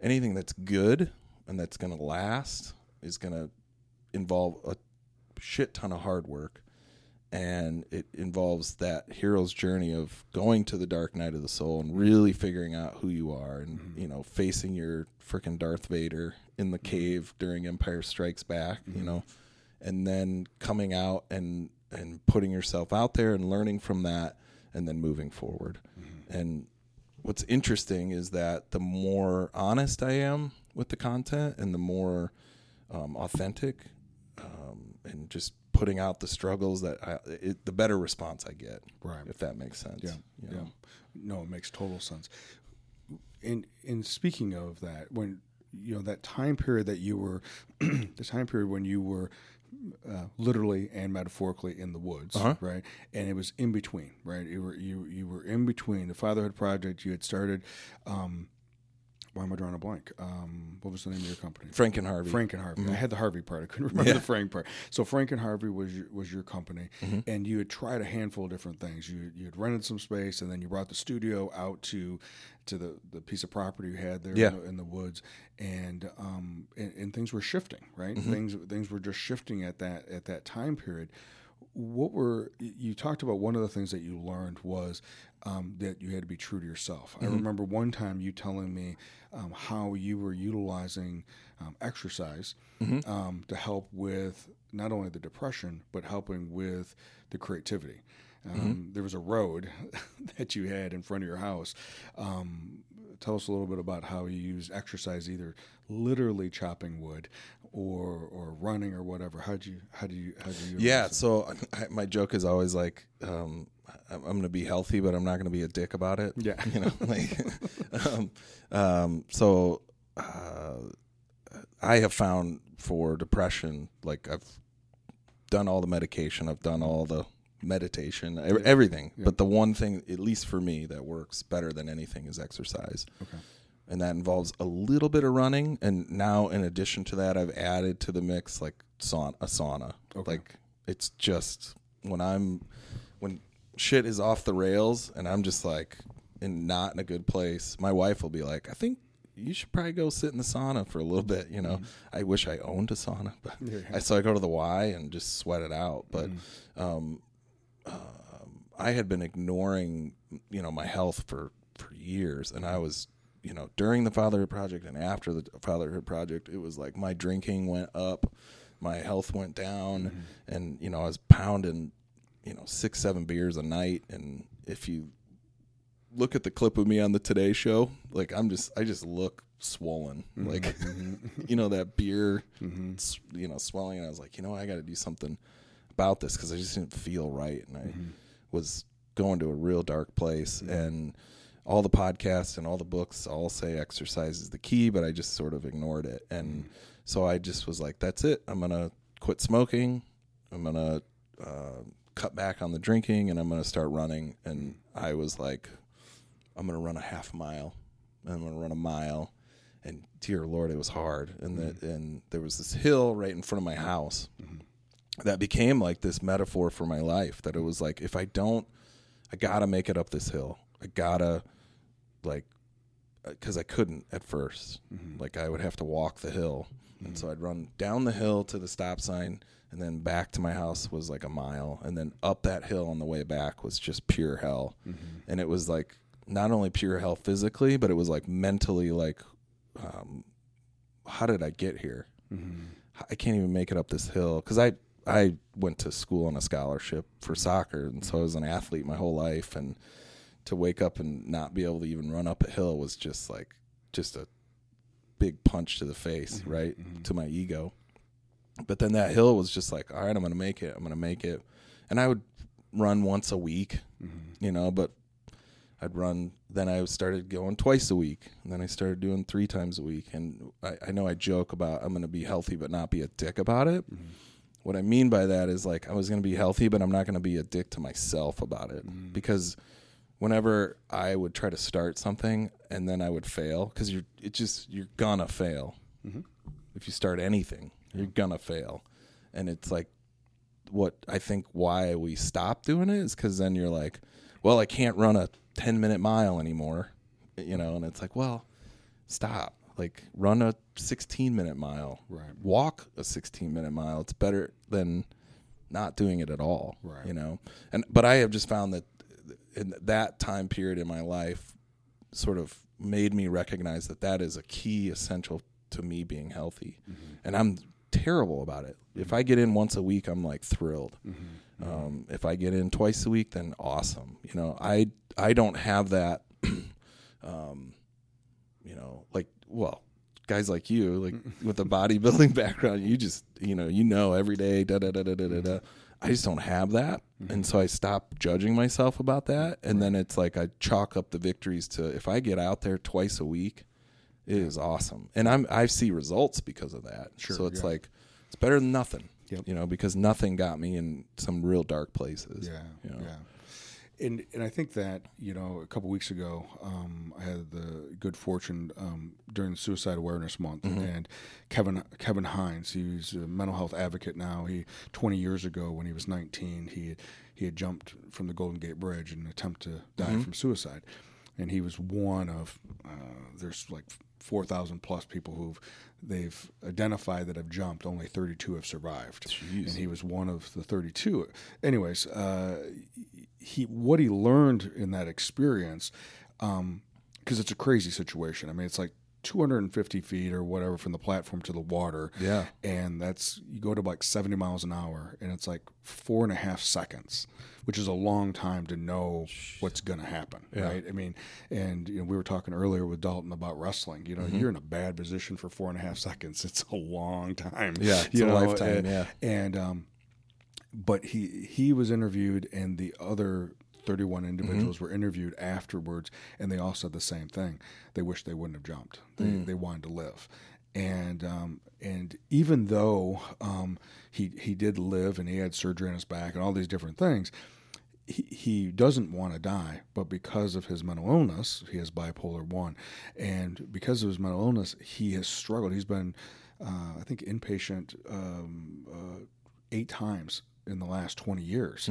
anything that's good and that's going to last is going to involve a shit ton of hard work and it involves that hero's journey of going to the dark night of the soul and really figuring out who you are and Mm-hmm. you know facing your freaking Darth Vader in the cave during Empire Strikes Back you Mm-hmm. know and then coming out and and putting yourself out there and learning from that and then moving forward Mm-hmm. and what's interesting is that the more honest I am with the content and the more um, authentic and just putting out the struggles that I, it, the better response I get. Right. If that makes sense. Yeah, you yeah. No, it makes total sense. In in speaking of that, when you know that time period that you were, the time period when you were uh, literally and metaphorically in the woods, Uh-huh. right? And it was in between, right? You were you you were in between the fatherhood project. You had started. Um, why am I drawing a blank? Um, what was the name of your company? Frank and Harvey. Frank and Harvey. I had the Harvey part. I couldn't remember the Frank part. So Frank and Harvey was your, was your company, and you had tried a handful of different things. You you had rented some space, and then you brought the studio out to to the, the piece of property you had there Yeah. in, the, in the woods, and um and, and things were shifting. Right, things things were just shifting at that at that time period. What were you talked about? One of the things that you learned was um, that you had to be true to yourself. I remember one time you telling me um, how you were utilizing um, exercise um, to help with not only the depression but helping with the creativity. Um, There was a road that you had in front of your house. Um, tell us a little bit about how you use exercise, either literally chopping wood or or running or whatever. How do you how do you how do you Yeah. So I, my joke is always like, um, I'm going to be healthy, but I'm not going to be a dick about it. Yeah. You know, like, um, um, so, uh, I have found for depression, like I've done all the medication, I've done all the meditation, ev- everything. But the one thing, at least for me, that works better than anything is exercise. Okay. And that involves a little bit of running. And now, in addition to that, I've added to the mix like sauna, a sauna. Okay. Like it's just when I'm shit is off the rails and I'm just like in not in a good place. My wife will be like, I think you should probably go sit in the sauna for a little bit. You know, I wish I owned a sauna, but Yeah. I so I go to the Y and just sweat it out. But um, um, I had been ignoring, you know, my health for for years, and I was, you know, during the fatherhood project and after the fatherhood project, it was like my drinking went up, my health went down, and you know, I was pounding, you know, six seven beers a night, and if you look at the clip of me on the Today Show, like I'm just, I just look swollen, mm-hmm. like you know that beer, s- you know, swelling. And I was like, you know. I got to do something about this because I just didn't feel right, and I mm-hmm. was going to a real dark place. Mm-hmm. And all the podcasts and all the books all say exercise is the key, but I just sort of ignored it. And so I just was like, that's it. I'm gonna quit smoking. I'm gonna uh, cut back on the drinking, and I'm gonna start running. And I was like, I'm gonna run a half mile. and I'm gonna run a mile. And dear Lord, it was hard. And that mm-hmm. and there was this hill right in front of my house mm-hmm. that became like this metaphor for my life. That it was like if I don't, I gotta make it up this hill. I gotta like uh, because I couldn't at 1st mm-hmm. Like I would have to walk the hill, and so I'd run down the hill to the stop sign, and then back to my house was like a mile, and then up that hill on the way back was just pure hell, mm-hmm. and it was like not only pure hell physically, but it was like mentally like, um, how did I get here? Mm-hmm. I can't even make it up this hill because I I went to school on a scholarship for soccer, and so I was an athlete my whole life, and to wake up and not be able to even run up a hill was just like just a big punch to the face, mm-hmm. right, to my ego. But then that hill was just like, all right, I'm gonna make it. I'm gonna make it, and I would run once a week, mm-hmm. you know, but I'd run. Then I started going twice a week, and then I started doing three times a week. And I, I know I joke about I'm going to be healthy, but not be a dick about it. Mm-hmm. What I mean by that is like I was going to be healthy, but I'm not going to be a dick to myself about it mm. because whenever I would try to start something and then I would fail because you're it just you're gonna fail mm-hmm. if you start anything you're gonna fail and it's like what I think why we stop doing it is because then you're like, well, I can't run a 10 minute mile anymore, you know, and it's like, well, stop. Like run a 16 minute mile. Right. Walk a 16 minute mile. It's better than not doing it at all. Right. You know. And but I have just found that in that time period in my life sort of made me recognize that that is a key essential to me being healthy. Mm-hmm. And I'm terrible about it. If I get in once a week, I'm like thrilled. Um, if I get in twice a week, then awesome. You know, I I don't have that. um, you know, like well, guys like you, like with a bodybuilding background, you just you know you know every day da da da da da da. da. I just don't have that, and so I stop judging myself about that, and then it's like I chalk up the victories to if I get out there twice a week, it is awesome, and I'm I see results because of that. Sure, so it's yeah. like it's better than nothing. Yep. You know, because nothing got me in some real dark places. Yeah, you know? yeah. And and I think that you know a couple weeks ago, um, I had the good fortune um, during Suicide Awareness Month, and Kevin Kevin Hines, he's a mental health advocate now. He 20 years ago, when he was 19, he he had jumped from the Golden Gate Bridge in an attempt to die from suicide, and he was one of uh, there's like 4,000 plus people who've they've identified that have jumped. Only 32 have survived, Jeez. and he was one of the 32. Anyways, uh, he what he learned in that experience, because it's a crazy situation. I mean, it's like 250 feet or whatever from the platform to the water. Yeah. and that's you go to like 70 miles an hour, and it's like four and a half seconds, which is a long time to know what's going to happen, right? I mean, and you know, we were talking earlier with Dalton about wrestling. You know, Mm-hmm. you're in a bad position for four and a half seconds. It's a long time. Yeah, it's a know, lifetime, and- yeah. and um, but he he was interviewed and the other 31 Mm-hmm. individuals were interviewed afterwards and they all said the same thing they wish they wouldn't have jumped they, Mm. they wanted to live and um, and even though um, he he did live and he had surgery on his back and all these different things he, he doesn't want to die, but because of his mental illness, he has bipolar one, and because of his mental illness, he has struggled. He's been, uh, I think, inpatient um, uh, eight times in the last twenty years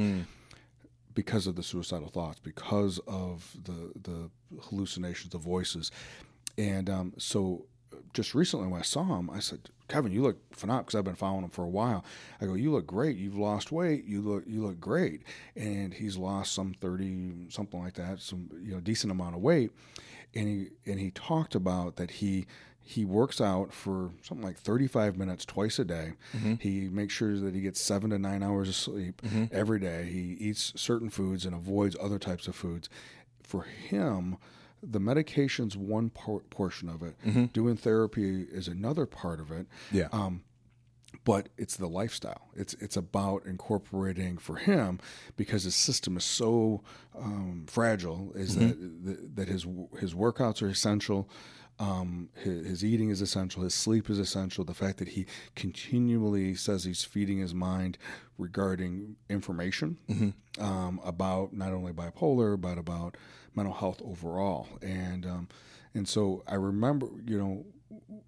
because of the suicidal thoughts, because of the the hallucinations, the voices, and um, so just recently when I saw him, I said, "Kevin, you look phenomenal." Because I've been following him for a while. I go, "You look great. You've lost weight. You look you look great." And he's lost some thirty something like that, some you know decent amount of weight. And he and he talked about that he he works out for something like 35 minutes twice a day. He makes sure that he gets seven to nine hours of sleep every day. He eats certain foods and avoids other types of foods. For him, the medication's one por- portion of it. Doing therapy is another part of it. Yeah. Um, but it's the lifestyle. It's it's about incorporating for him because his system is so um, fragile. Is that that his his workouts are essential. Um, his, his eating is essential. His sleep is essential. The fact that he continually says he's feeding his mind regarding information um, about not only bipolar but about mental health overall. And um, and so I remember, you know,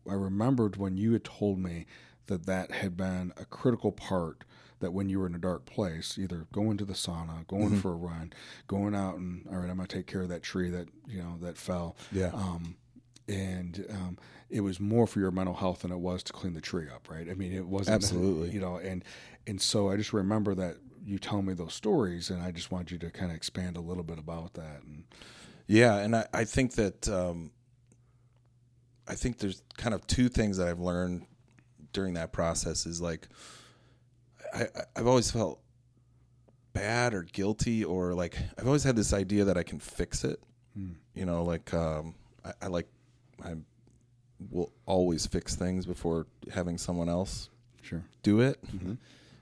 I remembered when you had told me that that had been a critical part. That when you were in a dark place, either going to the sauna, going for a run, going out and all right, I'm gonna take care of that tree that you know that fell. Yeah. Um, and um, it was more for your mental health than it was to clean the tree up, right? I mean, it wasn't Absolutely. you know, and and so I just remember that you tell me those stories, and I just want you to kind of expand a little bit about that. And Yeah, and I, I think that um, I think there's kind of two things that I've learned during that process is like I, I've always felt bad or guilty or like I've always had this idea that I can fix it. You know, like um, I, I like I will always fix things before having someone else sure, do it.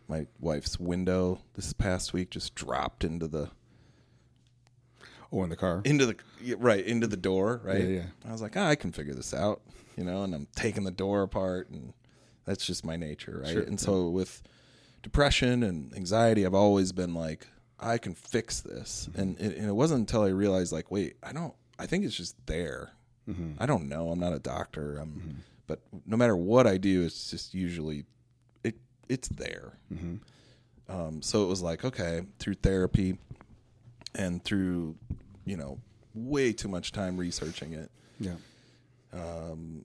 My wife's window this past week just dropped into the oh, in the car, into the right into the door right? Yeah, yeah. i was like ah, i can figure this out you know and i'm taking the door apart and that's just my nature right? Sure, and so with depression and anxiety i've always been like i can fix this Mm-hmm. and, it, and it wasn't until i realized like wait i don't i think it's just there Mm-hmm. i don't know i'm not a doctor i'm but no matter what i do it's just usually it it's there Mm-hmm. um, so it was like okay through therapy and through you know way too much time researching it yeah, Um,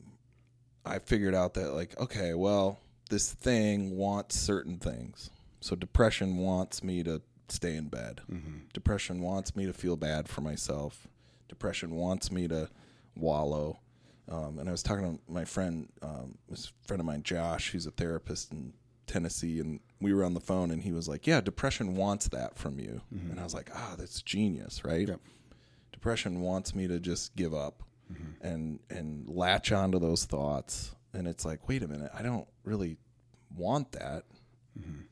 I figured out that like, okay, well, this thing wants certain things. So depression wants me to stay in bed. Depression wants me to feel bad for myself. Depression wants me to wallow. Um, and I was talking to my friend, um, this friend of mine, Josh, who's a therapist in Tennessee, and we were on the phone, and he was like, "Yeah, depression wants that from you," and I was like, "Ah, that's genius, right?" Yep. Depression wants me to just give up and and latch onto those thoughts, and it's like, wait a minute, I don't really want that.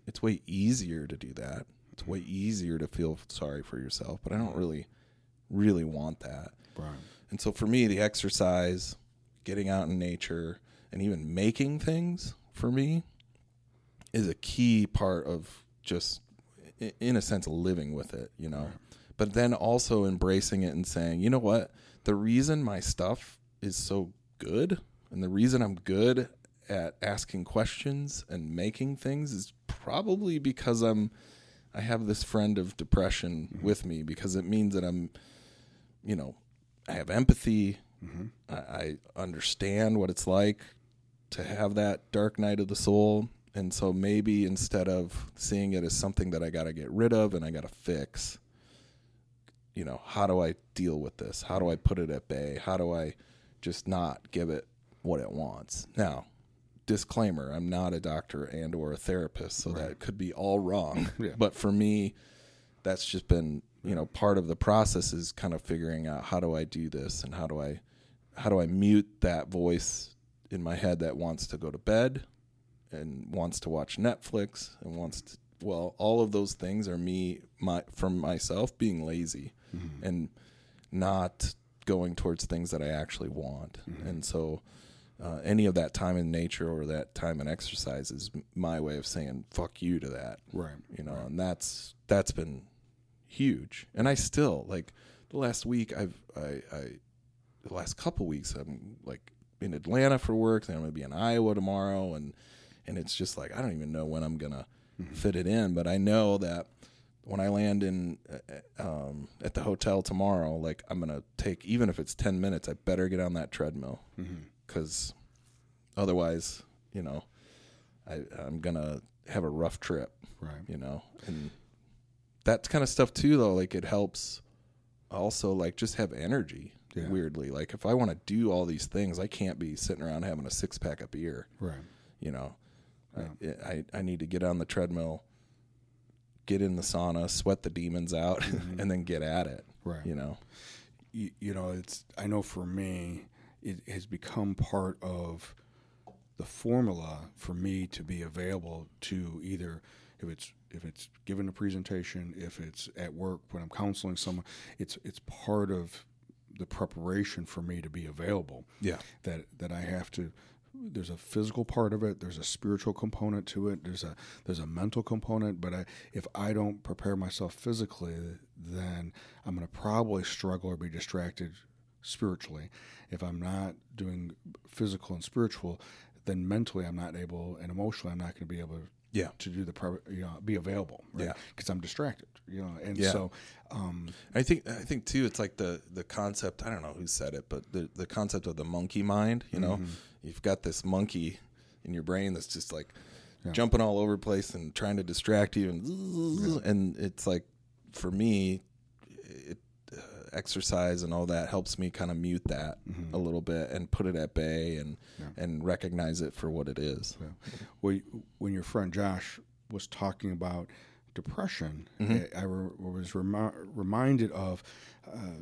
It's way easier to do that. It's way easier to feel sorry for yourself, but I don't really, really want that. Right. And so for me, the exercise, getting out in nature, and even making things for me is a key part of just, in a sense, living with it, you know. But then also embracing it and saying, you know what? The reason my stuff is so good and the reason I'm good at asking questions and making things is probably because I'm I have this friend of depression mm-hmm. with me because it means that I'm you know, I have empathy. Mm-hmm. I, I understand what it's like to have that dark night of the soul. And so maybe instead of seeing it as something that I got to get rid of and I got to fix, you know, how do I deal with this? How do I put it at bay? How do I just not give it what it wants? Now, disclaimer, I'm not a doctor and or a therapist, so that could be all wrong. Yeah. But for me, that's just been, you know, part of the process is kind of figuring out how do I do this and how do I how do I mute that voice in my head that wants to go to bed and wants to watch Netflix and wants to well, all of those things are me my from myself being lazy and not going towards things that I actually want. And so uh, any of that time in nature or that time in exercise is my way of saying fuck you to that Right. you know and that's that's been huge. And i still like the last week i've i i the last couple weeks i'm like in atlanta for work then i'm gonna be in iowa tomorrow and and it's just like i don't even know when i'm gonna fit it in but i know that when i land in uh, um, at the hotel tomorrow like i'm gonna take even if it's 10 minutes i better get on that treadmill. Because otherwise you know I, i'm gonna have a rough trip Right. you know and that kind of stuff too though like it helps also like just have energy Yeah. weirdly like if i want to do all these things i can't be sitting around having a six pack of beer Right. you know I, I i need to get on the treadmill get in the sauna sweat the demons out mm-hmm. and then get at it Right. you know you, you know, it's I know for me, it has become part of the formula for me to be available to either if it's if it's giving a presentation, if it's at work when I'm counseling someone, it's it's part of the preparation for me to be available. yeah That that I have to there's a physical part of it, there's a spiritual component to it, there's a there's a mental component, but I, if I don't prepare myself physically, then I'm going to probably struggle or be distracted spiritually. If I'm not doing physical and spiritual, then mentally I'm not able and emotionally I'm not going to be able to yeah to do the you know be available right Yeah. because I'm distracted you know and Yeah. so um I think I think too. It's like the the concept. I don't know who said it, but the the concept of the monkey mind. You know, you've got this monkey in your brain that's just like jumping all over the place and trying to distract you, and and it's like for me, exercise and all that helps me kind of mute that a little bit and put it at bay and and recognize it for what it is. when when your friend Josh was talking about depression, Mm-hmm. I, I re- was remi- reminded of uh,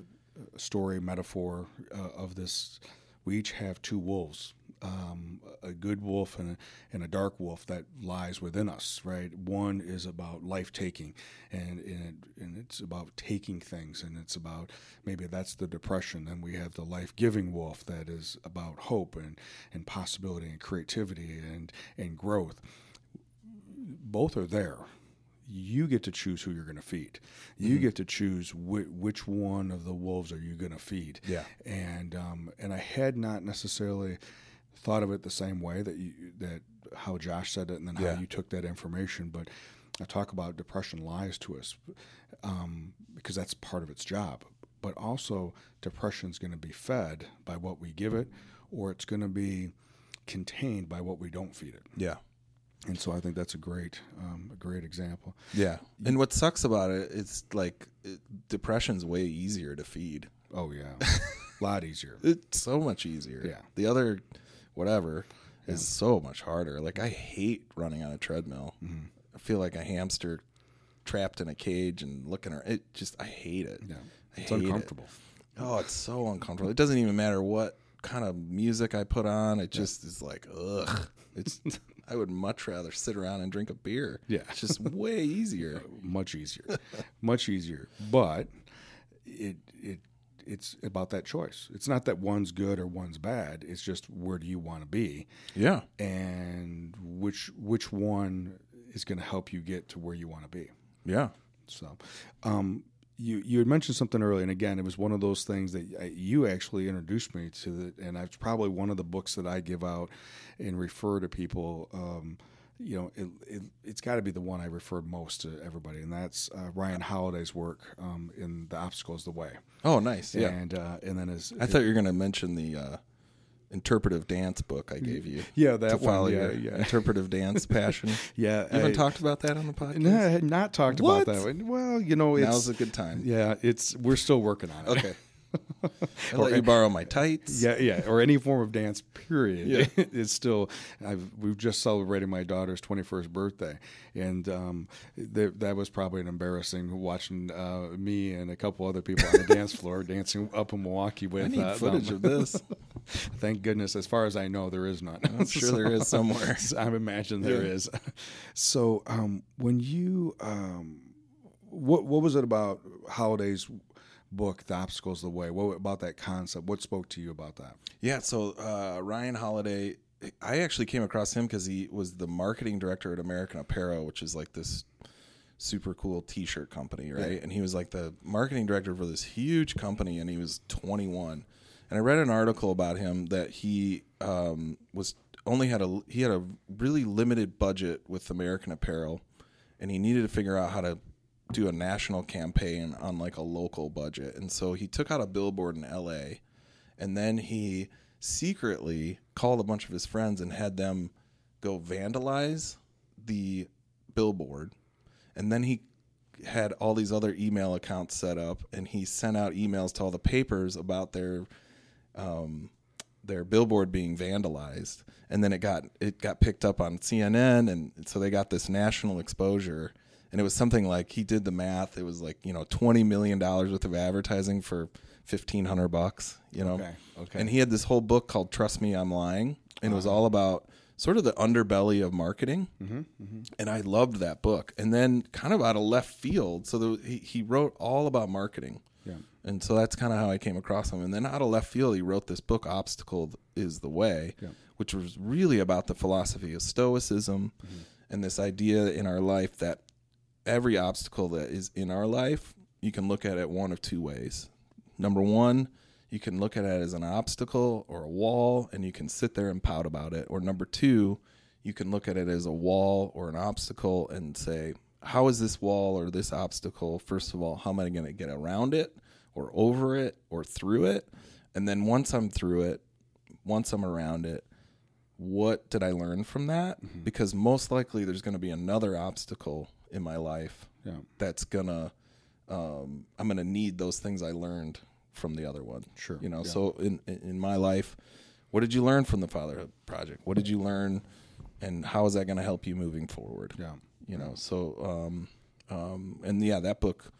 a story, metaphor uh, of this. We each have two wolves, um, a good wolf and a, and a dark wolf that lies within us. Right, one is about life taking, and and, it, and it's about taking things, and it's about maybe that's the depression. Then we have the life giving wolf that is about hope and and possibility and creativity and and growth both are there. You get to choose who you're going to feed. You get to choose whi- which one of the wolves are you going to feed. Yeah. And um, and I had not necessarily thought of it the same way that you that how Josh said it, and then Yeah. how you took that information. But I talk about depression lies to us um, because that's part of its job. But also, depression is going to be fed by what we give it, or it's going to be contained by what we don't feed it. Yeah. And so I think that's a great, um, a great example. Yeah. And what sucks about it, it's like it, depression's way easier to feed. Oh yeah, a lot easier. It's so much easier. Yeah. The other, whatever, is so much harder. Like I hate running on a treadmill. Mm-hmm. I feel like a hamster trapped in a cage and looking at it. Just I hate it. Yeah, I it's hate it. uncomfortable. Oh, it's so uncomfortable. It doesn't even matter what kind of music I put on. It just is like ugh. It's. I would much rather sit around and drink a beer. Yeah. It's just way easier. Much easier, much easier. But it it it's about that choice. It's not that one's good or one's bad. It's just where do you want to be, Yeah. and which which one is going to help you get to where you want to be. Yeah. So, um, you you had mentioned something earlier, and again, it was one of those things that I, you actually introduced me to, the, and it's probably one of the books that I give out and refer to people. Um, you know, it, it, it's got to be the one I refer most to everybody, and that's uh, Ryan Holiday's work um, in "The Obstacle Is the Way." Oh, nice. Yeah. and uh, and then as I thought you were going to mention the uh, interpretive dance book I gave you. yeah that to one, follow yeah, your yeah, interpretive dance passion. yeah. You haven't I- talked about that on the podcast. No, I had not talked What? about that one. Well, you know, it's Now's a good time. yeah, it's we're still working on it. Okay. I'll let you borrow my tights. Yeah, yeah, or any form of dance. Period. Yeah. it's still. I've we've just celebrated my daughter's twenty first birthday, and um, th- that was probably an embarrassing watching uh, me and a couple other people on the dance floor dancing up in Milwaukee with. I need uh, footage them. of this. Thank goodness, as far as I know, there is none. I'm sure there is somewhere. I imagine there Yeah. is. So, um, when you, um, what what was it about Holiday's book, "The Obstacle Is the Way"? What about that concept? What spoke to you about that? Yeah, so uh, Ryan Holiday, I actually came across him because he was the marketing director at American Apparel, which is like this super cool T-shirt company, right? And he was like the marketing director for this huge company, and he was 21. And I read an article about him that he um, was only had a he had a really limited budget with American Apparel, and he needed to figure out how to do a national campaign on like a local budget. And so he took out a billboard in L.A and then he secretly called a bunch of his friends and had them go vandalize the billboard. And then he had all these other email accounts set up and he sent out emails to all the papers about their um, their billboard being vandalized. And then it got it got picked up on CNN and so they got this national exposure and it was something like he did the math. It was like you know 20 million dollars worth of advertising for 1500 bucks you know? Okay, okay. and he had this whole book called Trust Me I'm Lying. And it was uh-huh. all about sort of the underbelly of marketing. Mm-hmm, mm-hmm. And I loved that book. And then kind of out of left field so the, he, he wrote all about marketing. Yeah. and so that's kind of how I came across him. And then out of left field, he wrote this book, Obstacle is the Way, Yeah. which was really about the philosophy of Stoicism mm-hmm. and this idea in our life that every obstacle that is in our life, you can look at it one of two ways. Number one, you can look at it as an obstacle or a wall and you can sit there and pout about it. Or number two, you can look at it as a wall or an obstacle and say, how is this wall or this obstacle? First of all, how am I going to get around it or over it or through it? And then once I'm through it, once I'm around it, what did I learn from that? Mm-hmm. Because most likely there's going to be another obstacle in my life Yeah. that's gonna um, I'm gonna need those things I learned from the other one. Sure, You know, yeah. so in in my life, what did you learn from the Fatherhood Project? What did you learn, and how is that going to help you moving forward? Yeah. You know, so um, um, and yeah, that book.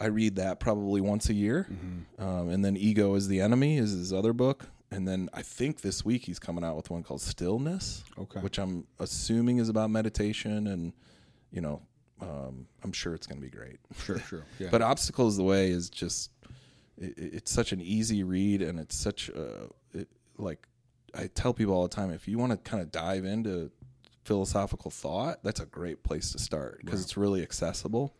I read that probably once a year, Mm-hmm. um, and then "Ego is the Enemy" is his other book, and then I think this week he's coming out with one called "Stillness," Okay. which I'm assuming is about meditation, and you know, um, I'm sure it's going to be great. Sure. Sure. Yeah. But obstacles the way is just it, it's such an easy read, and it's such a it, like I tell people all the time if you want to kind of dive into philosophical thought, that's a great place to start because it's really accessible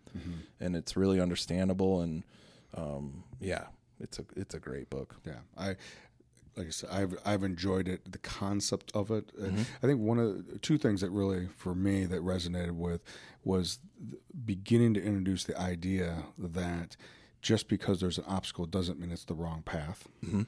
and it's really understandable, and um, yeah, it's a it's a great book. Yeah, I like I said, I've I've enjoyed it. The concept of it. Mm-hmm. I think one of two things that really for me that resonated with was beginning to introduce the idea that just because there's an obstacle doesn't mean it's the wrong path. Mm-hmm.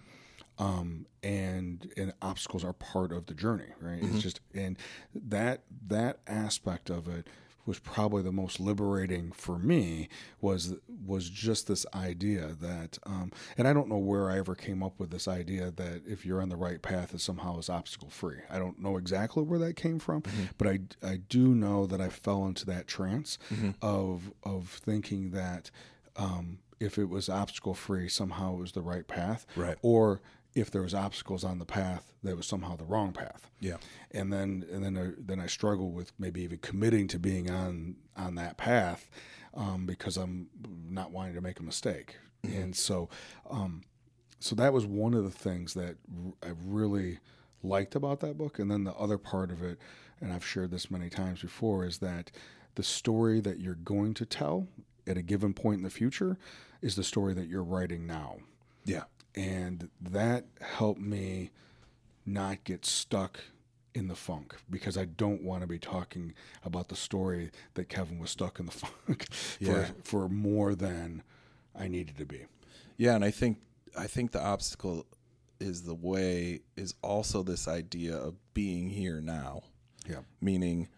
um, and and obstacles are part of the journey, right? It's just and that that aspect of it was probably the most liberating for me was was just this idea that um, and I don't know where I ever came up with this idea that if you're on the right path it somehow is obstacle free. I don't know exactly where that came from, but I I do know that I fell into that trance of of thinking that um, if it was obstacle free somehow it was the right path, Right. Or if there was obstacles on the path that was somehow the wrong path. Yeah. and then and then I, then I struggle with maybe even committing to being on on that path um, because I'm not wanting to make a mistake, and so um, so that was one of the things that r- I really liked about that book, and then the other part of it, and I've shared this many times before, is that the story that you're going to tell at a given point in the future is the story that you're writing now. Yeah. And that helped me not get stuck in the funk because I don't want to be talking about the story that Kevin was stuck in the funk Yeah. for for more than I needed to be. Yeah, and I think I think the obstacle is the way is also this idea of being here now. Yeah. Meaning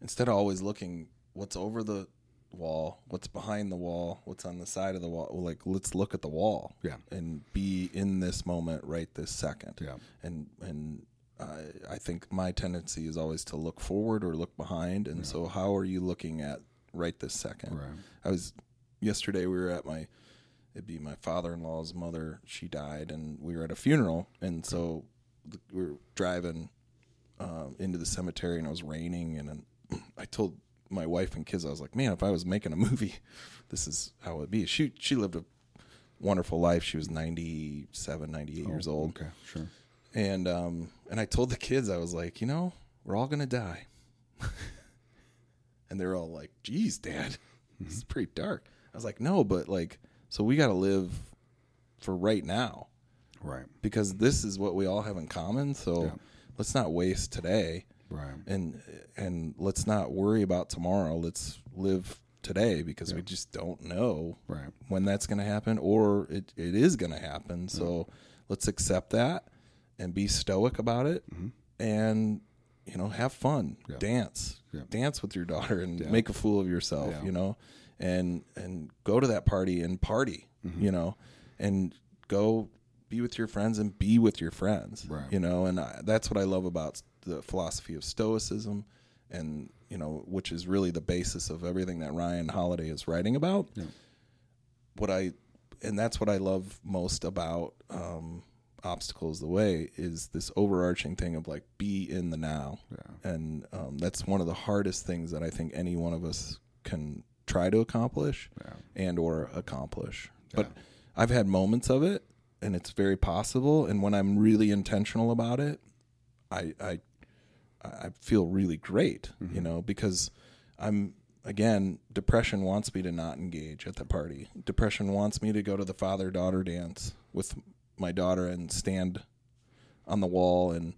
instead of always looking what's over the wall, what's behind the wall, what's on the side of the wall, well, like let's look at the wall. Yeah. And be in this moment right this second. Yeah. And and I I think my tendency is always to look forward or look behind. And so how are you looking at right this second? Right. I was yesterday. We were at my it'd be my father-in-law's mother. She died, and we were at a funeral, and so we were driving um, into the cemetery, and it was raining, and then I told my wife and kids, I was like, "Man, if I was making a movie, this is how it'd be." She she lived a wonderful life. She was 97, 98 years old, Okay, sure. and um and I told the kids, I was like, you know, we're all gonna die. and they're all like, geez, Dad, this is pretty dark. I was like, no, but like, so we gotta live for right now Right. because this is what we all have in common. So Yeah. let's not waste today Right. and and let's not worry about tomorrow. Let's live today because we just don't know Right. when that's going to happen or it, it is going to happen. So let's accept that and be stoic about it and you know have fun, Mm-hmm. Yeah. dance, Yeah. dance with your daughter and make a fool of yourself, Yeah. you know, and and go to that party and party, Mm-hmm. you know, and go be with your friends and be with your friends, Right. you know, and I, that's what I love about the philosophy of stoicism and you know which is really the basis of everything that Ryan Holiday is writing about Yeah. what I and that's what I love most about um, obstacles the way is this overarching thing of like be in the now Yeah. and um, that's one of the hardest things that I think any one of us can try to accomplish Yeah. and or accomplish but I've had moments of it and it's very possible and when I'm really intentional about it I I I feel really great, you mm-hmm. know, because I'm again, depression wants me to not engage at the party. Depression wants me to go to the father daughter dance with my daughter and stand on the wall and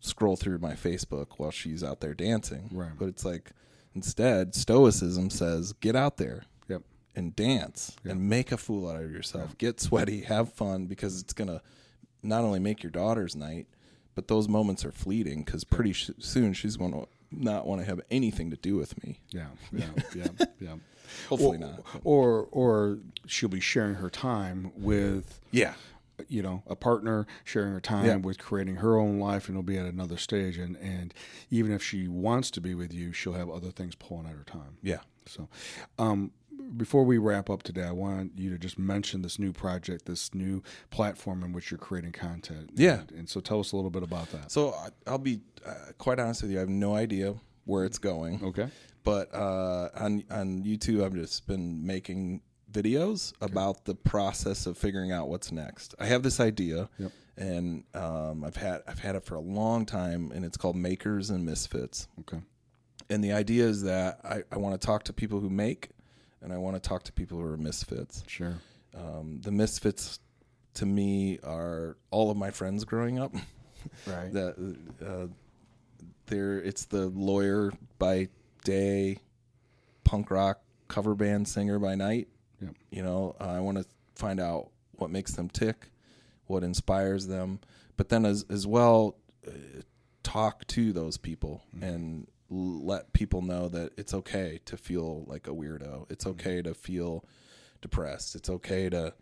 scroll through my Facebook while she's out there dancing. Right. But it's like instead, stoicism says get out there. And dance and make a fool out of yourself. Get sweaty, have fun because it's going to not only make your daughter's night, but those moments are fleeting because pretty sh- soon she's going to not want to have anything to do with me. Yeah. Yeah. Yeah. Yeah. Hopefully or, not. Or or she'll be sharing her time with Yeah. you know a partner sharing her time Yeah. with creating her own life and it'll be at another stage and and even if she wants to be with you she'll have other things pulling at her time Yeah. so um before we wrap up today i want you to just mention this new project this new platform in which you're creating content Yeah. and, and so tell us a little bit about that So I'll be uh, quite honest with you. I have no idea where it's going. okay but uh, on on YouTube, I've just been making videos about the process of figuring out what's next. I have this idea, Yep. and um, I've had I've had it for a long time, and it's called Makers and Misfits. okay And the idea is that I, I want to talk to people who make, and I want to talk to people who are misfits. sure Um, the misfits, to me, are all of my friends growing up. right that uh, there it's the lawyer by day punk rock cover band singer by night Yep. you know uh, i want to find out what makes them tick what inspires them, but then as as well uh, talk to those people and l- let people know that it's okay to feel like a weirdo. It's okay to feel depressed. It's okay to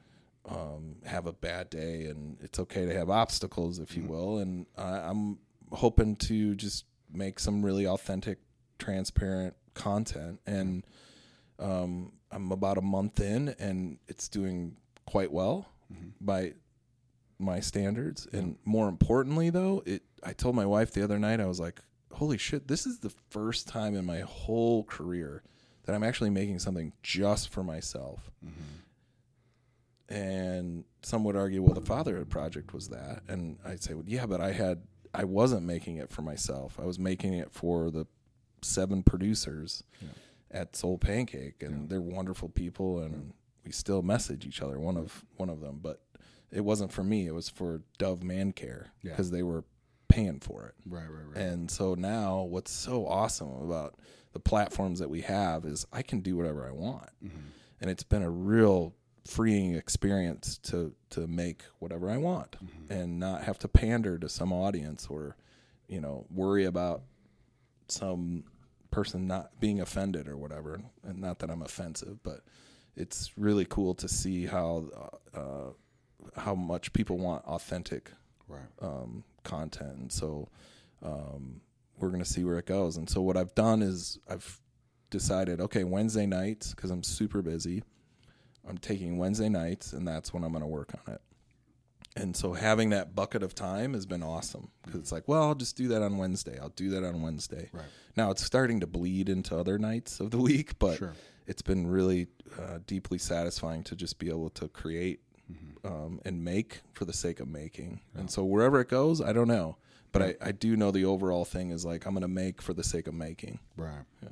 um, have a bad day, and it's okay to have obstacles, if you will. And I, I'm hoping to just make some really authentic, transparent content. And um, I'm about a month in, and it's doing quite well by my standards. And more importantly, though, it. I told my wife the other night, I was like, "Holy shit! This is the first time in my whole career that I'm actually making something just for myself." Mm-hmm. And some would argue, well, the Fatherhood Project was that, and I'd say, well, yeah, but I had, I wasn't making it for myself. I was making it for the seven producers at SoulPancake, and they're wonderful people, and we still message each other. One of one of them, but it wasn't for me. It was for Dove Man Care Yeah. because they were paying for it. Right, right, right. And so now, what's so awesome about the platforms that we have is I can do whatever I want, mm-hmm. and it's been a real freeing experience to to make whatever I want mm-hmm. and not have to pander to some audience or you know worry about some person not being offended or whatever. And not that I'm offensive, but it's really cool to see how uh, uh how much people want authentic right. um, content, and so um, we're gonna see where it goes. And so what I've done is I've decided, okay, Wednesday nights because I'm super busy. I'm taking Wednesday nights, and that's when I'm gonna work on it. And so having that bucket of time has been awesome because it's like, well, I'll just do that on Wednesday. I'll do that on Wednesday. Right. Now it's starting to bleed into other nights of the week, but Sure. it's been really uh, deeply satisfying to just be able to create um, and make for the sake of making. And so wherever it goes, I don't know, but I, I do know the overall thing is like I'm going to make for the sake of making. Right. Yeah.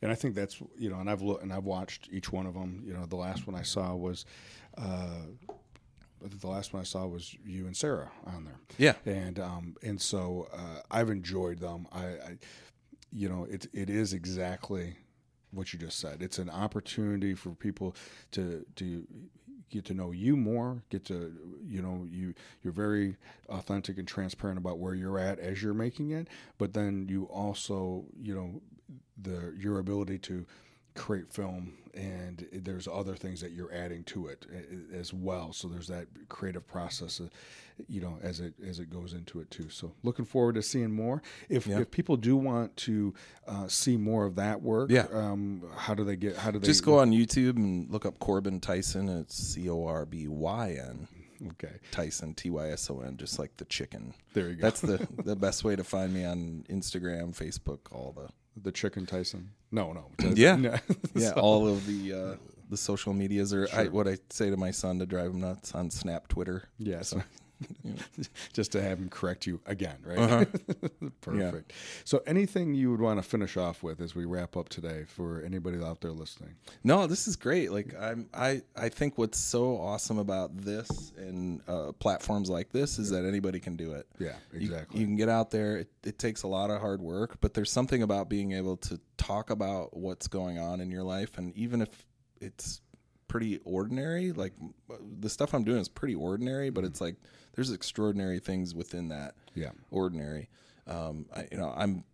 And I think that's you know, and I've looked and I've watched each one of them. You know, the last one I saw was, uh, the last one I saw was you and Sarah on there. Yeah. And um, and so uh, I've enjoyed them. I, I, you know, it it is exactly what you just said. It's an opportunity for people to to get to know you more, get to you know you you're very authentic and transparent about where you're at as you're making it, but then you also you know the your ability to create film and there's other things that you're adding to it as well so there's that creative process uh, you know as it as it goes into it too so looking forward to seeing more if Yeah. if people do want to uh, see more of that work Yeah. um how do they get how do they Just go on YouTube and look up Corbyn Tyson. It's C O R B Y N okay Tyson T Y S O N, just like the chicken. there you go That's the the best way to find me on Instagram, Facebook, all the the chicken tyson no no Yeah. No. yeah, So- all of the uh, the social medias are I, what I say to my son to drive him nuts on Snap, Twitter. Yes. Just to have him correct you again, right? Uh-huh. Perfect. So, anything you would want to finish off with as we wrap up today for anybody out there listening? No, this is great. Like I'm, I, I think what's so awesome about this and uh, platforms like this is that anybody can do it. Yeah, You- exactly. You, can get out there. It, it takes a lot of hard work, but there's something about being able to talk about what's going on in your life, and even if it's pretty ordinary, like the stuff I'm doing is pretty ordinary, but it's like there's extraordinary things within that Yeah. ordinary. Um, I, you know, I'm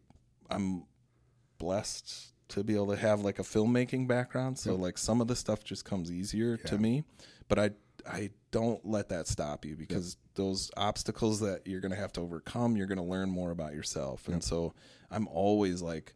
I'm blessed to be able to have like a filmmaking background, so like some of the stuff just comes easier to me. But I I don't let that stop you because those obstacles that you're going to have to overcome, you're going to learn more about yourself. And so I'm always like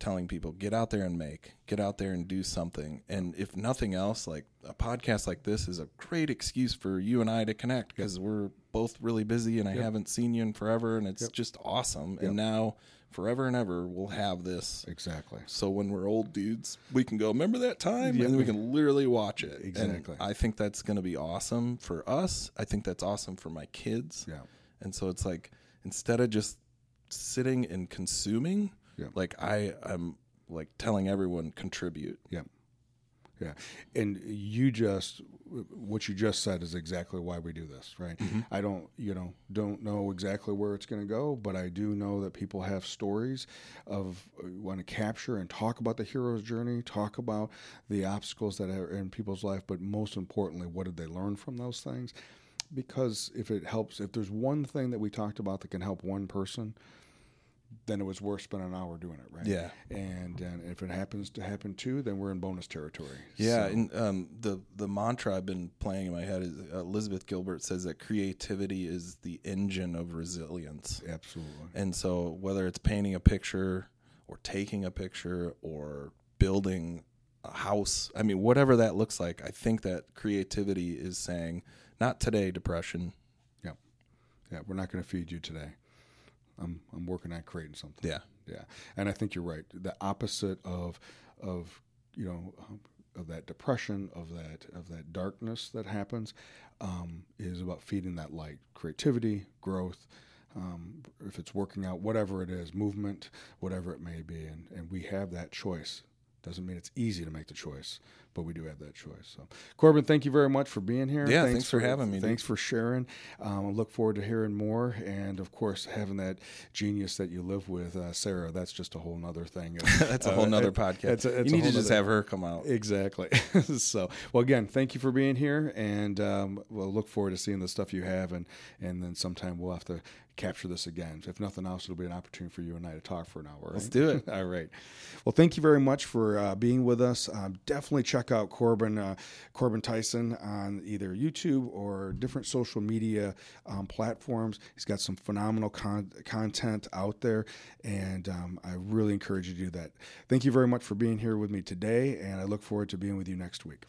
telling people get out there and make. Get out there and do something. And if nothing else like a podcast like this is a great excuse for you and i to connect because we're both really busy and i haven't seen you in forever and it's just awesome. And now forever and ever we'll have this. Exactly. so when we're old dudes we can go remember that time? And we can literally watch it. Exactly. and i think that's going to be awesome for us. I think that's awesome for my kids. Yeah. and so it's like instead of just sitting and consuming, Yeah. like I am like telling everyone contribute. Yeah. Yeah. And you just, what you just said is exactly why we do this, right? Mm-hmm. I don't, you know, don't know exactly where it's going to go, but I do know that people have stories of uh, want to capture and talk about the hero's journey, talk about the obstacles that are in people's life, but most importantly, what did they learn from those things? because if it helps, if there's one thing that we talked about that can help one person, then it was worth spending an hour doing it, right? Yeah. And, and if it happens to happen too, then we're in bonus territory. Yeah, So- and um, the the mantra I've been playing in my head is uh, Elizabeth Gilbert says that creativity is the engine of resilience. absolutely. And so whether it's painting a picture or taking a picture or building a house, I mean whatever that looks like, I think that creativity is saying not today depression. Yeah. Yeah. We're not going to feed you today. I'm, I'm working on creating something. Yeah. Yeah, and I think you're right. The opposite of of you know of that depression, of that of that darkness that happens, um, is about feeding that light, creativity, growth. Um, if it's working out, whatever it is, movement, whatever it may be, and and we have that choice. Doesn't mean it's easy to make the choice, but we do have that choice. So, Corbyn, thank you very much for being here. Yeah, thanks for having me, dude. Thanks for sharing. Um, I look forward to hearing more, and of course, having that genius that you live with, uh, Sarah. That's just a whole nother thing. That's a whole nother it- podcast. it's a- it's you need to just nother- have her come out. Exactly. so, well, again, thank you for being here, and um, we'll look forward to seeing the stuff you have, and and then sometime we'll have to capture this again. If nothing else, it'll be an opportunity for you and I to talk for an hour. Let's do it. All right. Well, thank you very much for uh, being with us. Um, definitely check out Corbyn uh, Corbyn Tyson on either YouTube or different social media um, platforms. He's got some phenomenal con- content out there, and um, I really encourage you to do that. Thank you very much for being here with me today, and I look forward to being with you next week.